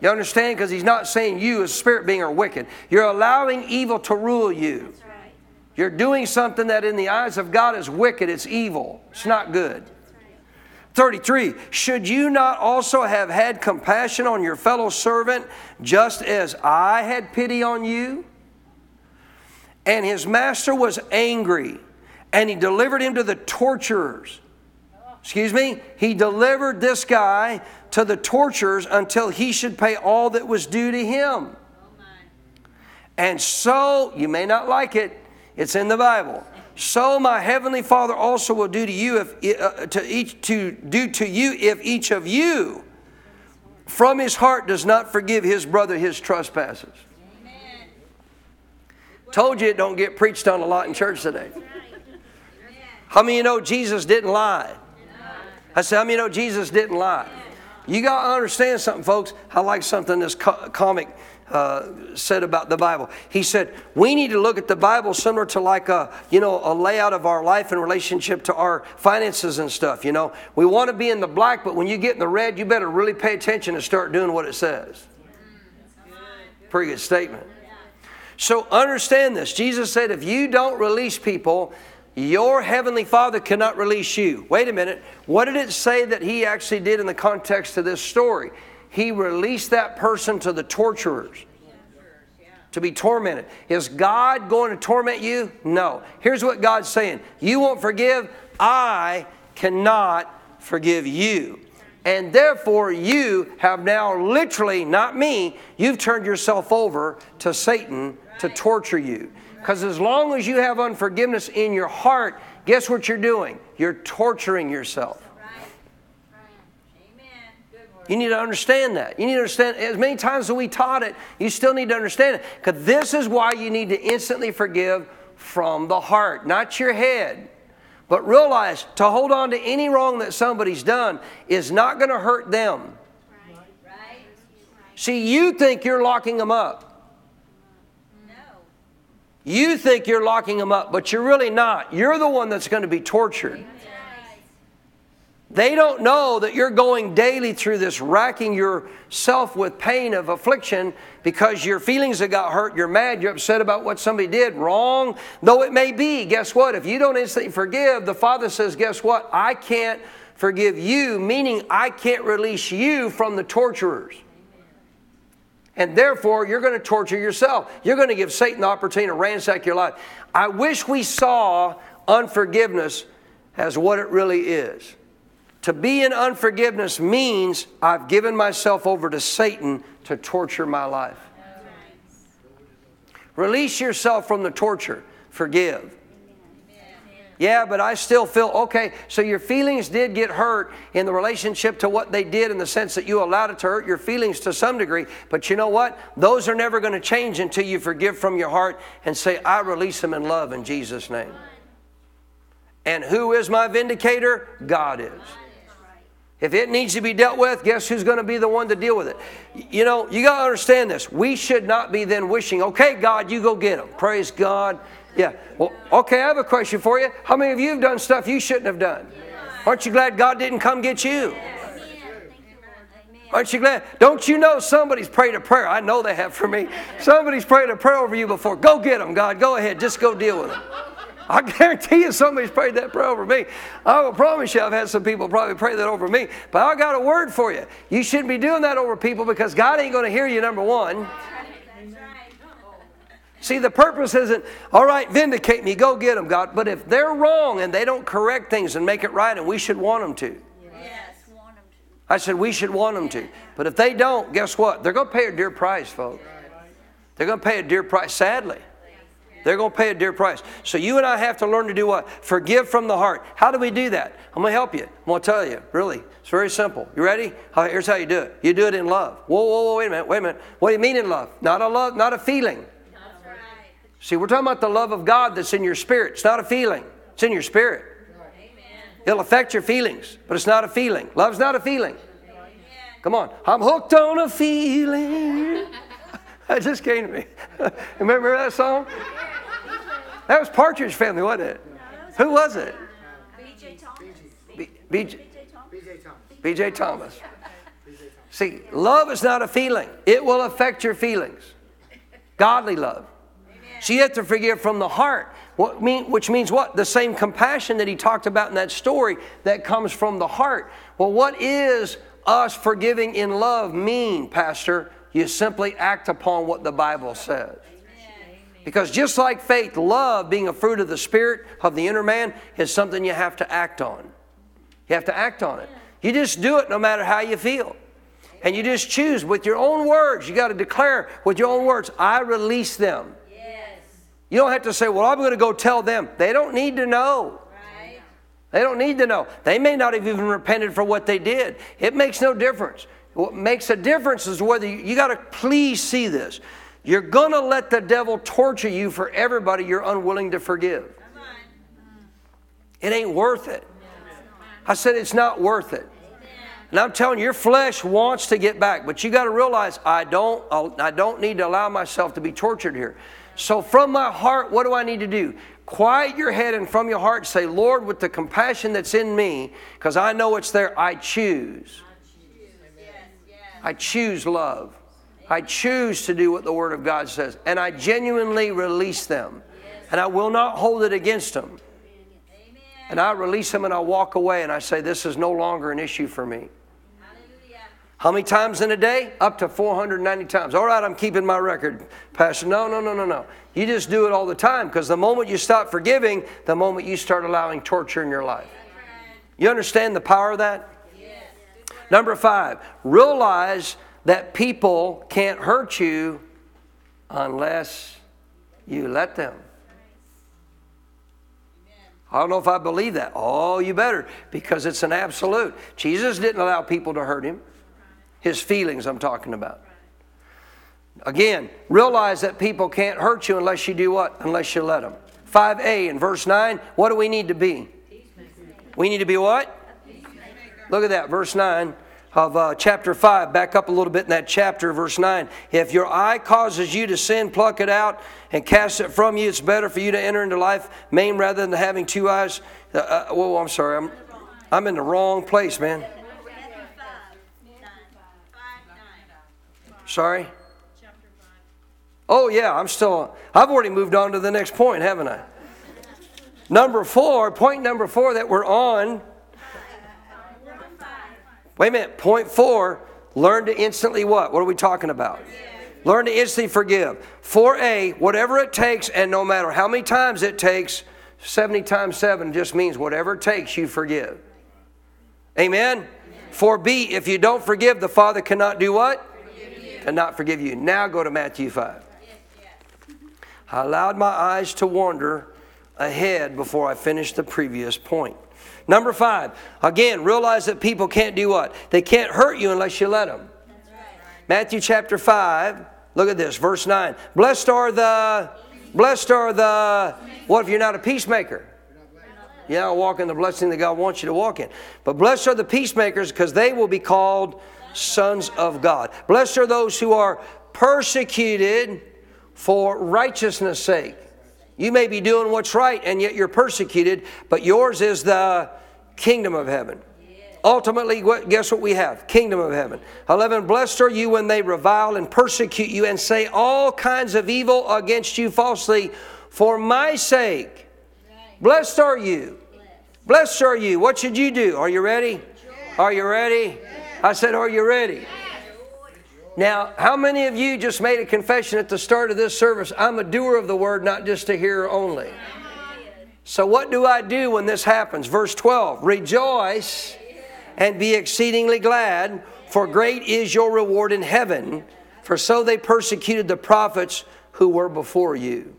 you understand? Because he's not saying you as spirit being are wicked. You're allowing evil to rule you. Right. You're doing something that in the eyes of God is wicked. It's evil. It's not good. 33. Should you not also have had compassion on your fellow servant, just as I had pity on you? And his master was angry, and he delivered him to the torturers. Excuse me? He delivered this guy to the torturers until he should pay all that was due to him. And so, you may not like it, it's in the Bible. So my heavenly Father also will do to you if uh, to each to do to you if each of you from his heart does not forgive his brother his trespasses. Amen. Told you it don't get preached on a lot in church today. How many of you know Jesus didn't lie? I said, many of you know Jesus didn't lie? You got to understand something, folks. I like something this co- comic uh, said about the Bible. He said, we need to look at the Bible similar to like a, you know, a layout of our life in relationship to our finances and stuff, you know. We want to be in the black, but when you get in the red, you better really pay attention and start doing what it says. Pretty good statement. So understand this. Jesus said, if you don't release people, your heavenly Father cannot release you. Wait a minute. What did it say that he actually did in the context of this story? He released that person to the torturers to be tormented. Is God going to torment you? No. Here's what God's saying You won't forgive, I cannot forgive you. And therefore, you have now literally, not me, you've turned yourself over to Satan to torture you. Because as long as you have unforgiveness in your heart, guess what you're doing? You're torturing yourself. You need to understand that. You need to understand, as many times as we taught it, you still need to understand it. Because this is why you need to instantly forgive from the heart, not your head. But realize to hold on to any wrong that somebody's done is not going to hurt them. See, you think you're locking them up. You think you're locking them up, but you're really not. You're the one that's going to be tortured. They don't know that you're going daily through this, racking yourself with pain of affliction because your feelings have got hurt, you're mad, you're upset about what somebody did wrong, though it may be. Guess what? If you don't instantly forgive, the Father says, Guess what? I can't forgive you, meaning I can't release you from the torturers. And therefore, you're going to torture yourself. You're going to give Satan the opportunity to ransack your life. I wish we saw unforgiveness as what it really is. To be in unforgiveness means I've given myself over to Satan to torture my life. Release yourself from the torture. Forgive. Yeah, but I still feel okay. So your feelings did get hurt in the relationship to what they did in the sense that you allowed it to hurt your feelings to some degree. But you know what? Those are never going to change until you forgive from your heart and say, I release them in love in Jesus' name. And who is my vindicator? God is. If it needs to be dealt with, guess who's going to be the one to deal with it? You know, you got to understand this. We should not be then wishing, okay, God, you go get them. Praise God. Yeah. Well, okay, I have a question for you. How many of you have done stuff you shouldn't have done? Aren't you glad God didn't come get you? Aren't you glad? Don't you know somebody's prayed a prayer? I know they have for me. Somebody's prayed a prayer over you before. Go get them, God. Go ahead. Just go deal with them. I guarantee you somebody's prayed that prayer over me. I will promise you I've had some people probably pray that over me. But I got a word for you. You shouldn't be doing that over people because God ain't going to hear you, number one. See, the purpose isn't, all right, vindicate me, go get them, God. But if they're wrong and they don't correct things and make it right, and we should want them to. Yes, want them to. I said, we should want them to. But if they don't, guess what? They're going to pay a dear price, folks. They're going to pay a dear price, sadly. They're going to pay a dear price. So you and I have to learn to do what? Forgive from the heart. How do we do that? I'm going to help you. I'm going to tell you. Really, it's very simple. You ready? Here's how you do it. You do it in love. Whoa, whoa, whoa! Wait a minute. Wait a minute. What do you mean in love? Not a love, not a feeling. See, we're talking about the love of God that's in your spirit. It's not a feeling. It's in your spirit. It'll affect your feelings, but it's not a feeling. Love's not a feeling. Come on. I'm hooked on a feeling. that just came to me. Remember that song? That was Partridge Family, wasn't it? Who was it? B.J. Thomas. B.J. Thomas. B.J. Thomas. See, love is not a feeling. It will affect your feelings. Godly love. So you have to forgive from the heart. Which means what? The same compassion that he talked about in that story that comes from the heart. Well, what is us forgiving in love mean, Pastor? You simply act upon what the Bible says. Because just like faith, love, being a fruit of the Spirit of the inner man, is something you have to act on. You have to act on it. You just do it no matter how you feel. And you just choose with your own words. You got to declare with your own words, I release them. You don't have to say, Well, I'm going to go tell them. They don't need to know. Right. They don't need to know. They may not have even repented for what they did. It makes no difference. What makes a difference is whether you, you got to please see this. You're going to let the devil torture you for everybody you're unwilling to forgive. It ain't worth it. I said it's not worth it. And I'm telling you, your flesh wants to get back, but you got to realize I don't, I don't need to allow myself to be tortured here. So, from my heart, what do I need to do? Quiet your head and from your heart say, Lord, with the compassion that's in me, because I know it's there, I choose. I choose love. I choose to do what the Word of God says. And I genuinely release them. And I will not hold it against them. And I release them and I walk away and I say, This is no longer an issue for me. How many times in a day? Up to 490 times. All right, I'm keeping my record, Pastor. No, no, no, no, no. You just do it all the time because the moment you stop forgiving, the moment you start allowing torture in your life. You understand the power of that? Yes. Number five, realize that people can't hurt you unless you let them. I don't know if I believe that. Oh, you better, because it's an absolute. Jesus didn't allow people to hurt him. His feelings, I'm talking about. Again, realize that people can't hurt you unless you do what? Unless you let them. 5a in verse 9, what do we need to be? We need to be what? Look at that, verse 9 of uh, chapter 5. Back up a little bit in that chapter, verse 9. If your eye causes you to sin, pluck it out and cast it from you. It's better for you to enter into life maimed rather than having two eyes. Uh, uh, whoa, I'm sorry. I'm, I'm in the wrong place, man. Sorry? Oh, yeah, I'm still, I've already moved on to the next point, haven't I? Number four, point number four that we're on. Wait a minute, point four, learn to instantly what? What are we talking about? Learn to instantly forgive. 4A, whatever it takes, and no matter how many times it takes, 70 times 7 just means whatever it takes, you forgive. Amen? 4B, if you don't forgive, the Father cannot do what? Cannot forgive you. Now go to Matthew 5. I allowed my eyes to wander ahead before I finished the previous point. Number five, again, realize that people can't do what? They can't hurt you unless you let them. Matthew chapter 5, look at this, verse 9. Blessed are the, blessed are the, what if you're not a peacemaker? Yeah, walk in the blessing that God wants you to walk in. But blessed are the peacemakers because they will be called sons of God. Blessed are those who are persecuted for righteousness' sake. You may be doing what's right and yet you're persecuted, but yours is the kingdom of heaven. Ultimately, guess what we have? Kingdom of heaven. 11. Blessed are you when they revile and persecute you and say all kinds of evil against you falsely for my sake. Blessed are you. Blessed are you. What should you do? Are you ready? Are you ready? I said, Are you ready? Now, how many of you just made a confession at the start of this service? I'm a doer of the word, not just a hearer only. So, what do I do when this happens? Verse 12 Rejoice and be exceedingly glad, for great is your reward in heaven, for so they persecuted the prophets who were before you.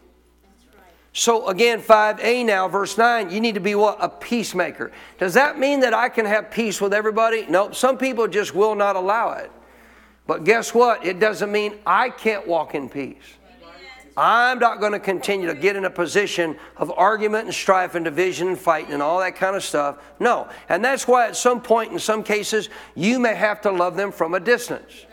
So again, 5a now, verse 9, you need to be what? A peacemaker. Does that mean that I can have peace with everybody? No, some people just will not allow it. But guess what? It doesn't mean I can't walk in peace. I'm not going to continue to get in a position of argument and strife and division and fighting and all that kind of stuff. No. And that's why at some point, in some cases, you may have to love them from a distance.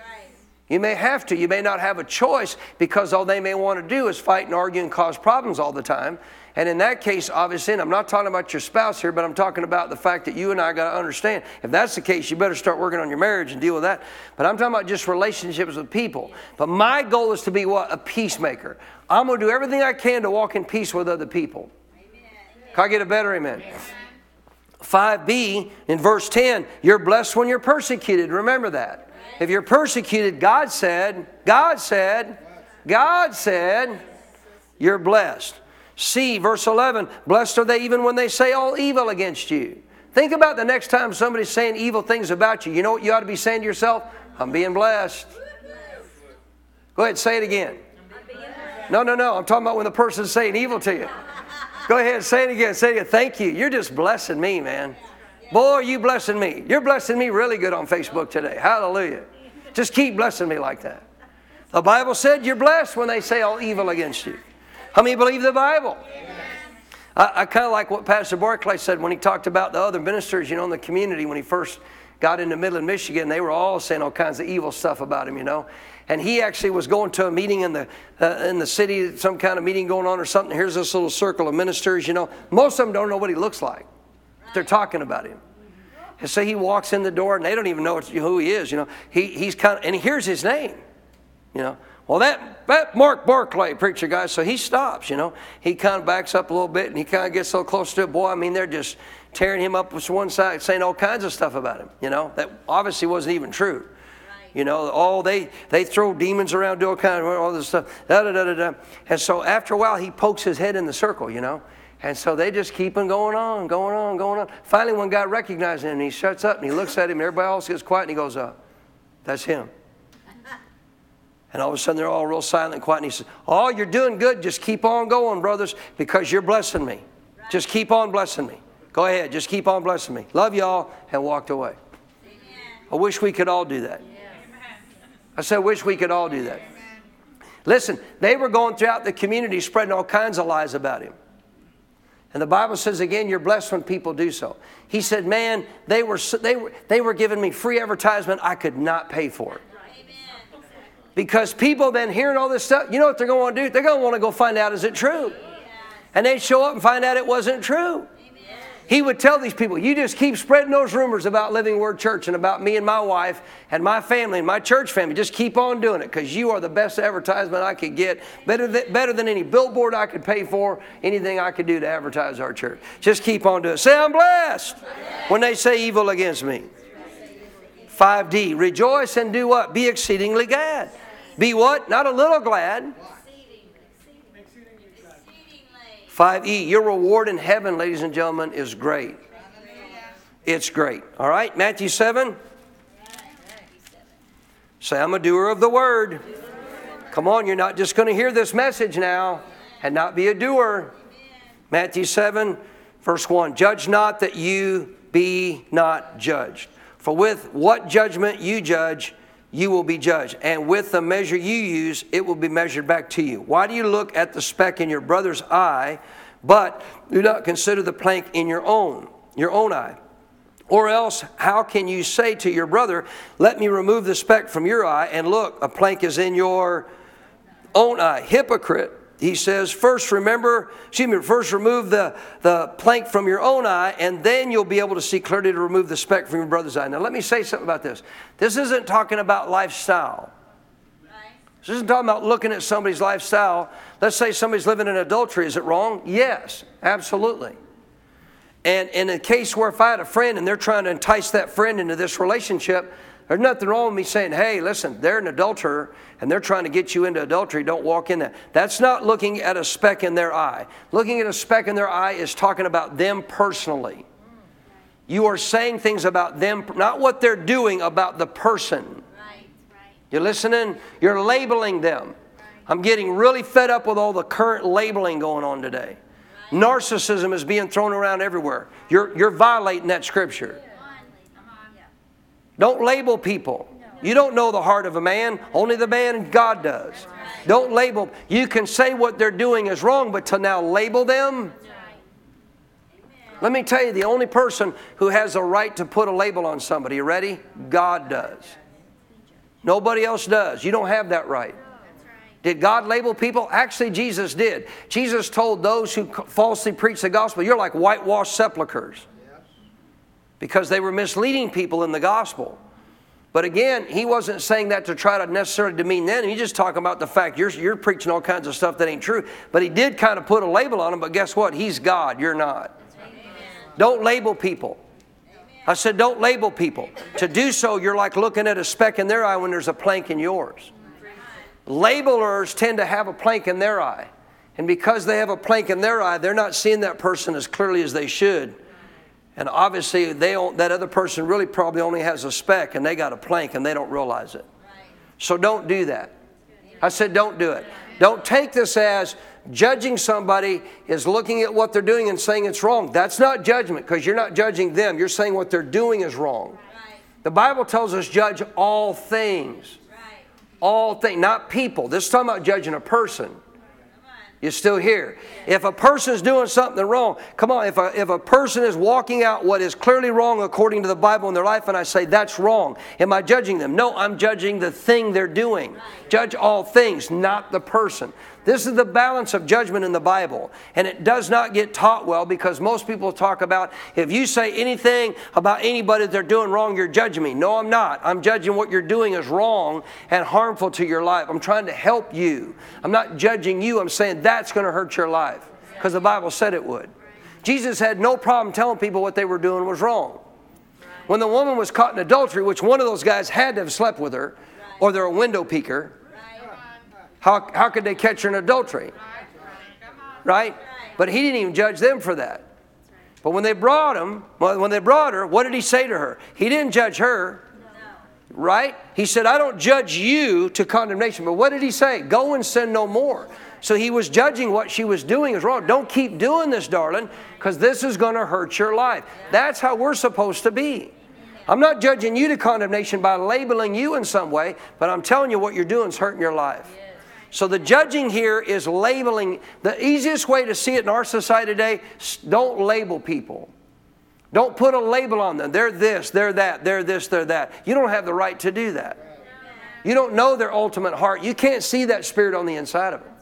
You may have to. You may not have a choice because all they may want to do is fight and argue and cause problems all the time. And in that case, obviously, and I'm not talking about your spouse here, but I'm talking about the fact that you and I got to understand if that's the case, you better start working on your marriage and deal with that. But I'm talking about just relationships with people. But my goal is to be what? A peacemaker. I'm going to do everything I can to walk in peace with other people. Amen. Can I get a better amen? amen? 5b in verse 10 you're blessed when you're persecuted. Remember that. If you're persecuted, God said, God said, God said, you're blessed. See, verse 11, blessed are they even when they say all evil against you. Think about the next time somebody's saying evil things about you. You know what you ought to be saying to yourself? I'm being blessed. Go ahead, say it again. No, no, no. I'm talking about when the person's saying evil to you. Go ahead, say it again. Say it again. Thank you. You're just blessing me, man. Boy, you blessing me. You're blessing me really good on Facebook today. Hallelujah. Just keep blessing me like that. The Bible said you're blessed when they say all evil against you. How many believe the Bible? I, I kind of like what Pastor Barclay said when he talked about the other ministers, you know, in the community when he first got into Midland, Michigan. They were all saying all kinds of evil stuff about him, you know. And he actually was going to a meeting in the uh, in the city, some kind of meeting going on or something. Here's this little circle of ministers, you know. Most of them don't know what he looks like. They're talking about him. And so he walks in the door, and they don't even know who he is. You know, he, he's kind of, and he hears his name. You know, well, that, that Mark Barclay, preacher guy, so he stops, you know. He kind of backs up a little bit and he kind of gets so close to it. Boy, I mean, they're just tearing him up with one side, saying all kinds of stuff about him, you know, that obviously wasn't even true. You know, all they they throw demons around, do all kind of all this stuff. Da, da, da, da, da. And so after a while, he pokes his head in the circle, you know. And so they just keep on going on, going on, going on. Finally, one guy recognizes him, and he shuts up and he looks at him, and everybody else gets quiet, and he goes, uh, That's him. And all of a sudden, they're all real silent and quiet. And he says, Oh, you're doing good. Just keep on going, brothers, because you're blessing me. Just keep on blessing me. Go ahead. Just keep on blessing me. Love y'all. And walked away. I wish we could all do that. I said, I wish we could all do that. Listen, they were going throughout the community spreading all kinds of lies about him. And the Bible says again, you're blessed when people do so. He said, man, they were, they were, they were giving me free advertisement I could not pay for it. Because people then hearing all this stuff, you know what they're going to do? They're going to want to go find out is it true? And they'd show up and find out it wasn't true. He would tell these people, you just keep spreading those rumors about Living Word Church and about me and my wife and my family and my church family. Just keep on doing it because you are the best advertisement I could get, better than, better than any billboard I could pay for, anything I could do to advertise our church. Just keep on doing it. Say, I'm blessed when they say evil against me. 5D, rejoice and do what? Be exceedingly glad. Be what? Not a little glad. 5E, your reward in heaven, ladies and gentlemen, is great. It's great. All right, Matthew 7. Say, I'm a doer of the word. Come on, you're not just going to hear this message now and not be a doer. Matthew 7, verse 1 Judge not that you be not judged. For with what judgment you judge, you will be judged. And with the measure you use, it will be measured back to you. Why do you look at the speck in your brother's eye, but do not consider the plank in your own, your own eye? Or else, how can you say to your brother, Let me remove the speck from your eye, and look, a plank is in your own eye? Hypocrite he says, first remember, excuse me, first remove the, the plank from your own eye, and then you'll be able to see clearly to remove the speck from your brother's eye. Now, let me say something about this. This isn't talking about lifestyle. This isn't talking about looking at somebody's lifestyle. Let's say somebody's living in adultery. Is it wrong? Yes, absolutely. And in a case where if I had a friend and they're trying to entice that friend into this relationship, there's nothing wrong with me saying, hey, listen, they're an adulterer and they're trying to get you into adultery. Don't walk in that. That's not looking at a speck in their eye. Looking at a speck in their eye is talking about them personally. You are saying things about them, not what they're doing, about the person. You're listening? You're labeling them. I'm getting really fed up with all the current labeling going on today. Narcissism is being thrown around everywhere. You're, you're violating that scripture. Don't label people. You don't know the heart of a man, only the man God does. Don't label. You can say what they're doing is wrong, but to now label them. Let me tell you, the only person who has a right to put a label on somebody, you ready? God does. Nobody else does. You don't have that right. Did God label people? Actually, Jesus did. Jesus told those who falsely preach the gospel, you're like whitewashed sepulchres because they were misleading people in the gospel. But again, he wasn't saying that to try to necessarily demean them. He's just talking about the fact you're, you're preaching all kinds of stuff that ain't true. But he did kind of put a label on them, but guess what? He's God, you're not. Amen. Don't label people. I said, don't label people. To do so, you're like looking at a speck in their eye when there's a plank in yours. Labelers tend to have a plank in their eye. And because they have a plank in their eye, they're not seeing that person as clearly as they should. And obviously, they that other person really probably only has a speck and they got a plank and they don't realize it. So don't do that. I said, don't do it. Don't take this as judging somebody is looking at what they're doing and saying it's wrong. That's not judgment because you're not judging them. You're saying what they're doing is wrong. The Bible tells us judge all things. All things, not people. This is talking about judging a person. You're still here. If a person is doing something wrong, come on, if a, if a person is walking out what is clearly wrong according to the Bible in their life, and I say that's wrong, am I judging them? No, I'm judging the thing they're doing. Judge all things, not the person. This is the balance of judgment in the Bible. And it does not get taught well because most people talk about if you say anything about anybody that they're doing wrong, you're judging me. No, I'm not. I'm judging what you're doing is wrong and harmful to your life. I'm trying to help you. I'm not judging you. I'm saying that's going to hurt your life because the Bible said it would. Jesus had no problem telling people what they were doing was wrong. When the woman was caught in adultery, which one of those guys had to have slept with her, or they're a window peeker, how, how could they catch her in adultery? Right? But he didn't even judge them for that. But when they brought him, when they brought her, what did he say to her? He didn't judge her. Right? He said, I don't judge you to condemnation. But what did he say? Go and sin no more. So he was judging what she was doing is wrong. Don't keep doing this, darling, because this is going to hurt your life. That's how we're supposed to be. I'm not judging you to condemnation by labeling you in some way, but I'm telling you what you're doing is hurting your life. So the judging here is labeling. The easiest way to see it in our society today, don't label people. Don't put a label on them. They're this, they're that, they're this, they're that. You don't have the right to do that. You don't know their ultimate heart. You can't see that spirit on the inside of them.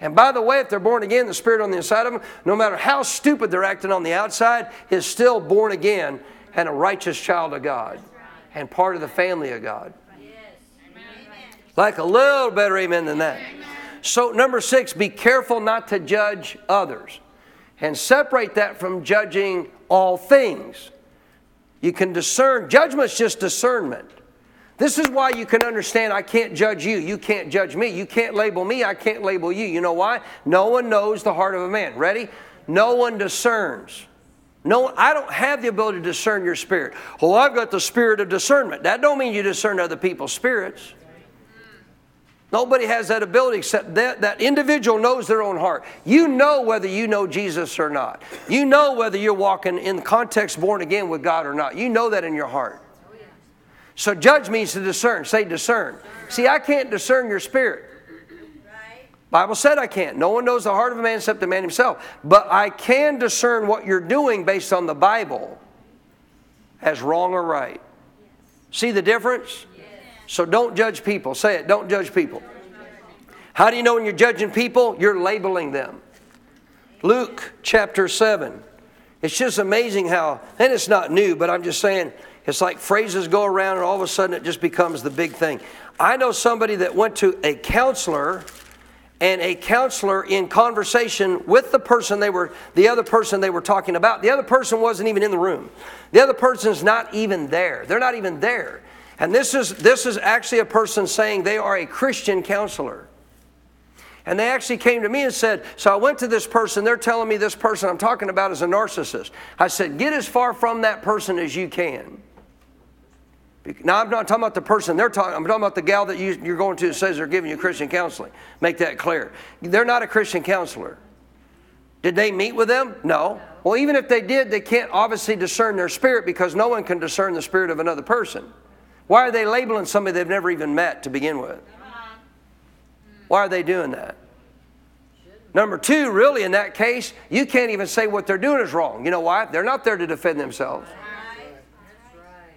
And by the way, if they're born again, the spirit on the inside of them, no matter how stupid they're acting on the outside, is still born again and a righteous child of God and part of the family of God. Like a little better amen than that. So, number six, be careful not to judge others and separate that from judging all things. You can discern, judgment's just discernment. This is why you can understand I can't judge you. You can't judge me. You can't label me. I can't label you. You know why? No one knows the heart of a man. Ready? No one discerns. No, I don't have the ability to discern your spirit. Oh, I've got the spirit of discernment. That don't mean you discern other people's spirits. Nobody has that ability except that, that individual knows their own heart. You know whether you know Jesus or not. You know whether you're walking in the context born again with God or not. You know that in your heart. So judge means to discern. Say discern. See, I can't discern your spirit. Bible said I can't. No one knows the heart of a man except the man himself. But I can discern what you're doing based on the Bible as wrong or right. See the difference? So don't judge people. Say it, don't judge people. How do you know when you're judging people? You're labeling them. Luke chapter 7. It's just amazing how, and it's not new, but I'm just saying, it's like phrases go around and all of a sudden it just becomes the big thing. I know somebody that went to a counselor and a counselor in conversation with the person they were the other person they were talking about the other person wasn't even in the room the other person's not even there they're not even there and this is, this is actually a person saying they are a Christian counselor. And they actually came to me and said, So I went to this person, they're telling me this person I'm talking about is a narcissist. I said, Get as far from that person as you can. Now, I'm not talking about the person they're talking, I'm talking about the gal that you, you're going to that says they're giving you Christian counseling. Make that clear. They're not a Christian counselor. Did they meet with them? No. Well, even if they did, they can't obviously discern their spirit because no one can discern the spirit of another person. Why are they labeling somebody they've never even met to begin with? Why are they doing that? Number two, really, in that case, you can't even say what they're doing is wrong. You know why? They're not there to defend themselves.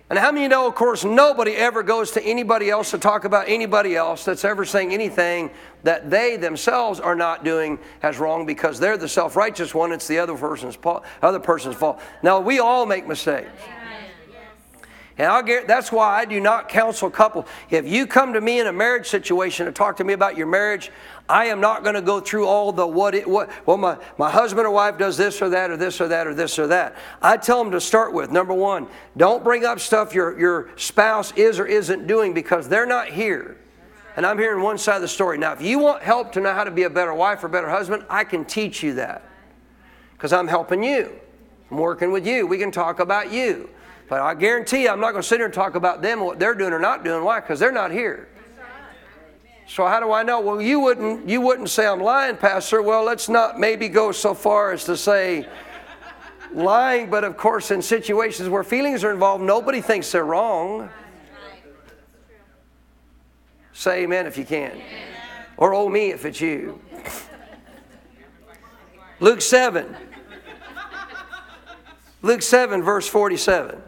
And how many know, of course, nobody ever goes to anybody else to talk about anybody else that's ever saying anything that they themselves are not doing as wrong because they're the self righteous one. It's the other person's, other person's fault. Now, we all make mistakes. And I'll get, that's why I do not counsel couples. If you come to me in a marriage situation to talk to me about your marriage, I am not going to go through all the what it, what, well, my, my husband or wife does this or that or this or that or this or that. I tell them to start with number one, don't bring up stuff your, your spouse is or isn't doing because they're not here. And I'm hearing one side of the story. Now, if you want help to know how to be a better wife or better husband, I can teach you that because I'm helping you. I'm working with you. We can talk about you. But I guarantee you, I'm not going to sit here and talk about them, what they're doing or not doing. Why? Because they're not here. So how do I know? Well, you wouldn't you wouldn't say I'm lying, Pastor. Well, let's not maybe go so far as to say lying, but of course, in situations where feelings are involved, nobody thinks they're wrong. Say amen if you can. Or oh me if it's you. Luke 7. Luke 7, verse 47.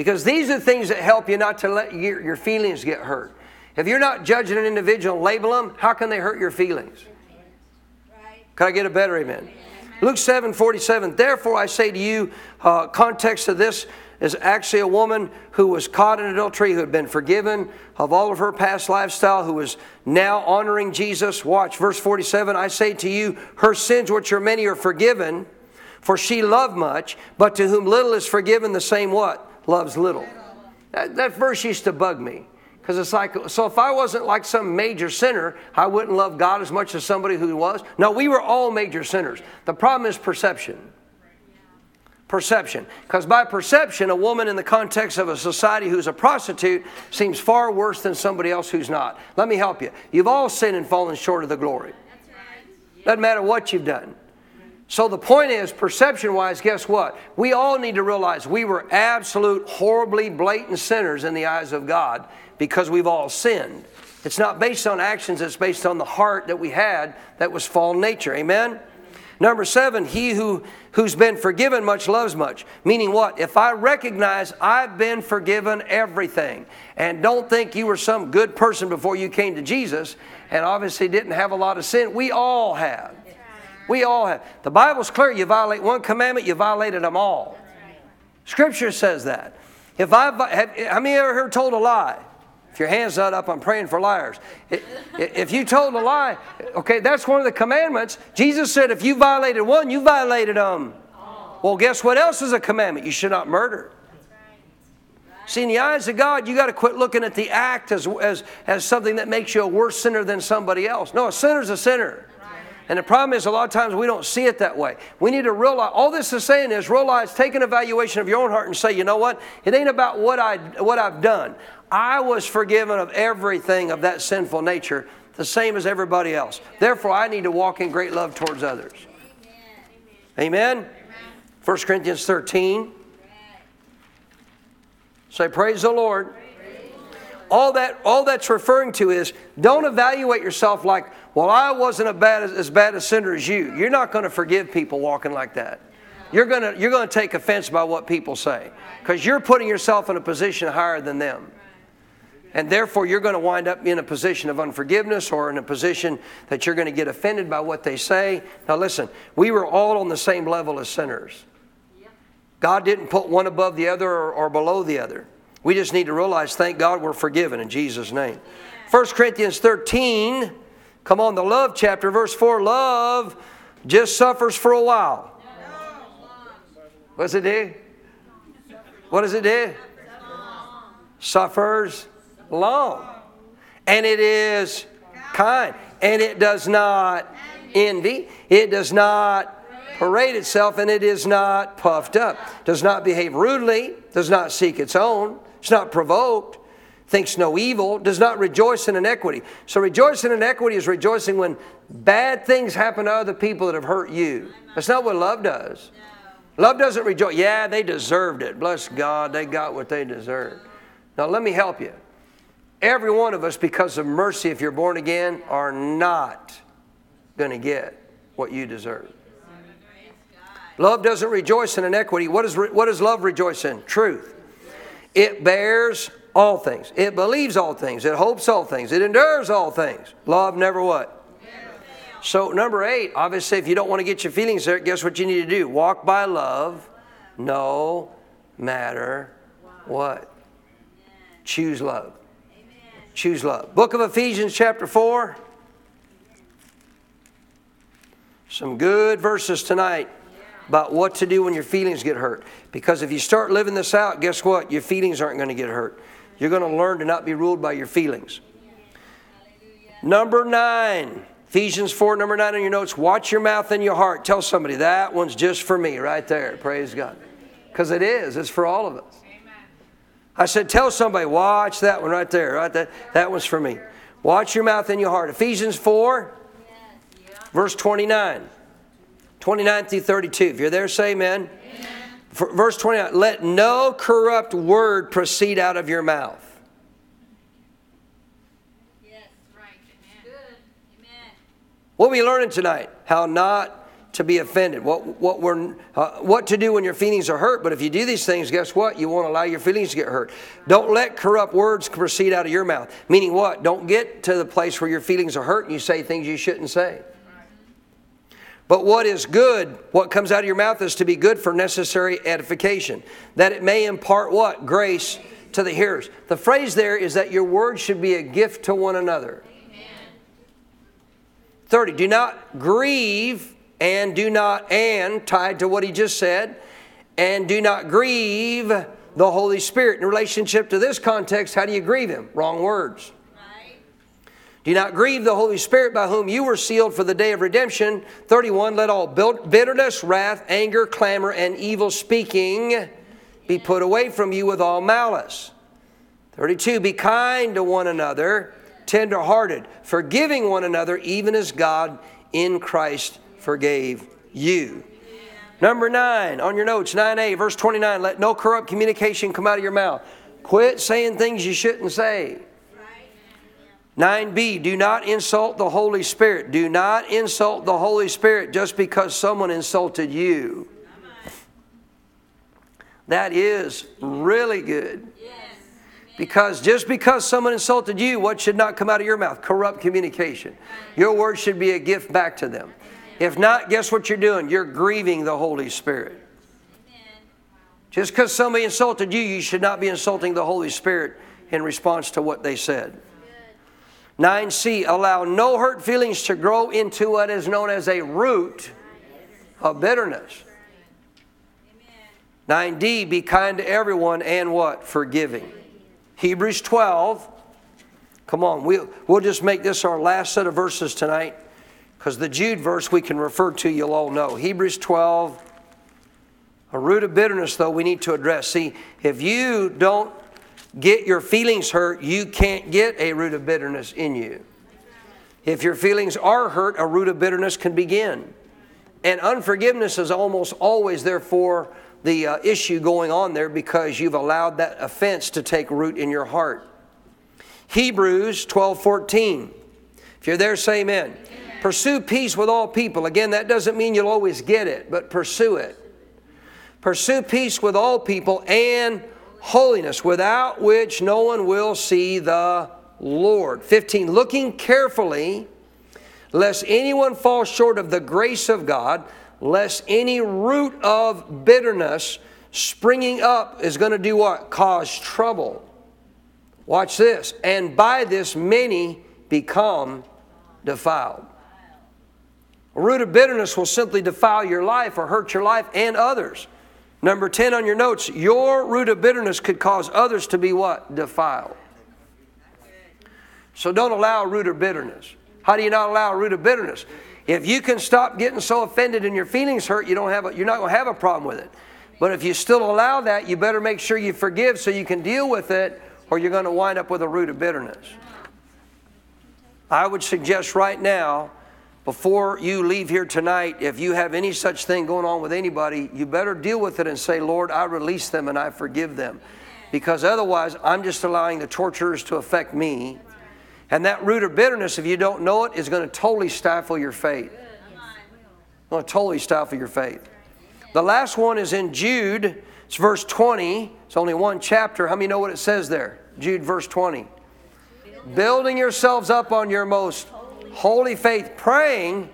Because these are things that help you not to let your, your feelings get hurt. If you're not judging an individual and label them, how can they hurt your feelings? Can I get a better amen? Luke 7 47. Therefore, I say to you, uh, context of this is actually a woman who was caught in adultery, who had been forgiven of all of her past lifestyle, who was now honoring Jesus. Watch verse 47. I say to you, her sins, which are many, are forgiven, for she loved much, but to whom little is forgiven, the same what? Loves little. That, that verse used to bug me. Because it's like, so if I wasn't like some major sinner, I wouldn't love God as much as somebody who was. No, we were all major sinners. The problem is perception. Perception. Because by perception, a woman in the context of a society who's a prostitute seems far worse than somebody else who's not. Let me help you. You've all sinned and fallen short of the glory. Doesn't matter what you've done. So the point is, perception wise, guess what? We all need to realize we were absolute, horribly blatant sinners in the eyes of God because we've all sinned. It's not based on actions, it's based on the heart that we had that was fallen nature. Amen? Number seven, he who, who's been forgiven much loves much. Meaning what? If I recognize I've been forgiven everything and don't think you were some good person before you came to Jesus and obviously didn't have a lot of sin, we all have. We all have. The Bible's clear you violate one commandment, you violated them all. Scripture says that. If I, have, how many ever heard told a lie? If your hand's not up, I'm praying for liars. If you told a lie, okay, that's one of the commandments. Jesus said if you violated one, you violated them. Well, guess what else is a commandment? You should not murder. See, in the eyes of God, you got to quit looking at the act as, as, as something that makes you a worse sinner than somebody else. No, a sinner's a sinner. And the problem is, a lot of times we don't see it that way. We need to realize, all this is saying is realize, take an evaluation of your own heart and say, you know what? It ain't about what, I, what I've done. I was forgiven of everything of that sinful nature, the same as everybody else. Therefore, I need to walk in great love towards others. Amen? Amen. 1 Corinthians 13. Say, Praise the Lord. All that, all that's referring to is don't evaluate yourself like, well, I wasn't a bad, as bad a sinner as you. You're not going to forgive people walking like that. You're going to, you're going to take offense by what people say because you're putting yourself in a position higher than them. And therefore, you're going to wind up in a position of unforgiveness or in a position that you're going to get offended by what they say. Now, listen, we were all on the same level as sinners. God didn't put one above the other or, or below the other. We just need to realize, thank God, we're forgiven in Jesus' name. 1 Corinthians 13, come on, the love chapter, verse 4 love just suffers for a while. What does it do? What does it do? Suffers long. And it is kind. And it does not envy. It does not parade itself. And it is not puffed up. Does not behave rudely. Does not seek its own. It's not provoked. Thinks no evil. Does not rejoice in inequity. So rejoicing in inequity is rejoicing when bad things happen to other people that have hurt you. That's not what love does. Love doesn't rejoice. Yeah, they deserved it. Bless God, they got what they deserved. Now, let me help you. Every one of us, because of mercy, if you're born again, are not going to get what you deserve. Love doesn't rejoice in inequity. What, is, what does love rejoice in? Truth. It bears all things. It believes all things. It hopes all things. It endures all things. Love never what? So, number eight, obviously, if you don't want to get your feelings hurt, guess what you need to do? Walk by love, no matter what. Choose love. Choose love. Book of Ephesians, chapter 4. Some good verses tonight about what to do when your feelings get hurt. Because if you start living this out, guess what? Your feelings aren't going to get hurt. You're going to learn to not be ruled by your feelings. Number nine, Ephesians 4, number nine on your notes. Watch your mouth and your heart. Tell somebody, that one's just for me right there. Praise God. Because it is, it's for all of us. I said, tell somebody, watch that one right there. Right? That, that one's for me. Watch your mouth and your heart. Ephesians 4, verse 29. 29 through 32. If you're there, say amen. amen. Verse 29 Let no corrupt word proceed out of your mouth. Yes, right. Amen. Good. What are we learning tonight? How not to be offended, what, what, we're, uh, what to do when your feelings are hurt. But if you do these things, guess what? You won't allow your feelings to get hurt. Don't let corrupt words proceed out of your mouth. Meaning what? Don't get to the place where your feelings are hurt and you say things you shouldn't say. But what is good, what comes out of your mouth is to be good for necessary edification, that it may impart what? Grace to the hearers. The phrase there is that your words should be a gift to one another. 30. Do not grieve and do not, and tied to what he just said, and do not grieve the Holy Spirit. In relationship to this context, how do you grieve him? Wrong words. Do not grieve the Holy Spirit by whom you were sealed for the day of redemption. 31. Let all bitterness, wrath, anger, clamor, and evil speaking be put away from you with all malice. 32. Be kind to one another, tenderhearted, forgiving one another, even as God in Christ forgave you. Number nine, on your notes, 9a, verse 29, let no corrupt communication come out of your mouth. Quit saying things you shouldn't say. 9b, do not insult the Holy Spirit. Do not insult the Holy Spirit just because someone insulted you. That is really good. Because just because someone insulted you, what should not come out of your mouth? Corrupt communication. Your word should be a gift back to them. If not, guess what you're doing? You're grieving the Holy Spirit. Just because somebody insulted you, you should not be insulting the Holy Spirit in response to what they said. 9c, allow no hurt feelings to grow into what is known as a root of bitterness. 9d, be kind to everyone and what? Forgiving. Hebrews 12. Come on, we'll, we'll just make this our last set of verses tonight. Because the Jude verse we can refer to, you'll all know. Hebrews 12, a root of bitterness, though, we need to address. See, if you don't get your feelings hurt, you can't get a root of bitterness in you. If your feelings are hurt, a root of bitterness can begin. And unforgiveness is almost always, therefore, the uh, issue going on there because you've allowed that offense to take root in your heart. Hebrews 12 14. If you're there, say amen. Pursue peace with all people. Again, that doesn't mean you'll always get it, but pursue it. Pursue peace with all people and holiness, without which no one will see the Lord. 15. Looking carefully, lest anyone fall short of the grace of God, lest any root of bitterness springing up is going to do what? Cause trouble. Watch this. And by this, many become defiled. A root of bitterness will simply defile your life or hurt your life and others. Number 10 on your notes, your root of bitterness could cause others to be what? Defiled. So don't allow a root of bitterness. How do you not allow a root of bitterness? If you can stop getting so offended and your feelings hurt, you don't have a, you're not going to have a problem with it. But if you still allow that, you better make sure you forgive so you can deal with it, or you're going to wind up with a root of bitterness. I would suggest right now before you leave here tonight, if you have any such thing going on with anybody, you better deal with it and say, Lord, I release them and I forgive them. Because otherwise, I'm just allowing the torturers to affect me. And that root of bitterness, if you don't know it, is going to totally stifle your faith. Going to totally stifle your faith. The last one is in Jude. It's verse 20. It's only one chapter. How many know what it says there? Jude, verse 20. Building yourselves up on your most holy faith, praying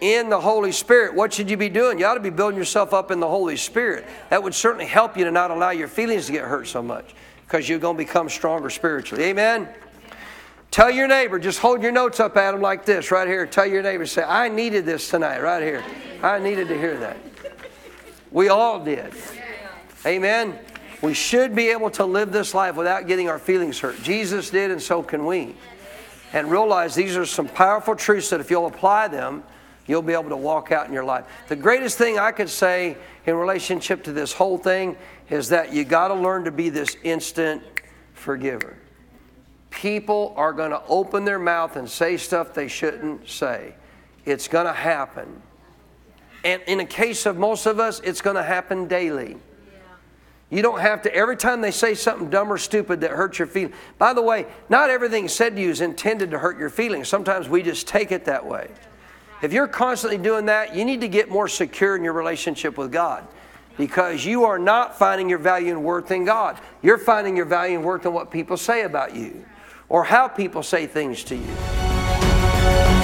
in the Holy Spirit. What should you be doing? You ought to be building yourself up in the Holy Spirit. That would certainly help you to not allow your feelings to get hurt so much because you're going to become stronger spiritually. Amen? Tell your neighbor, just hold your notes up at him like this right here. Tell your neighbor, say, I needed this tonight, right here. I needed to hear that. We all did. Amen? We should be able to live this life without getting our feelings hurt. Jesus did, and so can we and realize these are some powerful truths that if you'll apply them, you'll be able to walk out in your life. The greatest thing I could say in relationship to this whole thing is that you got to learn to be this instant forgiver. People are going to open their mouth and say stuff they shouldn't say. It's going to happen. And in the case of most of us, it's going to happen daily. You don't have to, every time they say something dumb or stupid that hurts your feelings. By the way, not everything said to you is intended to hurt your feelings. Sometimes we just take it that way. If you're constantly doing that, you need to get more secure in your relationship with God because you are not finding your value and worth in God. You're finding your value and worth in what people say about you or how people say things to you.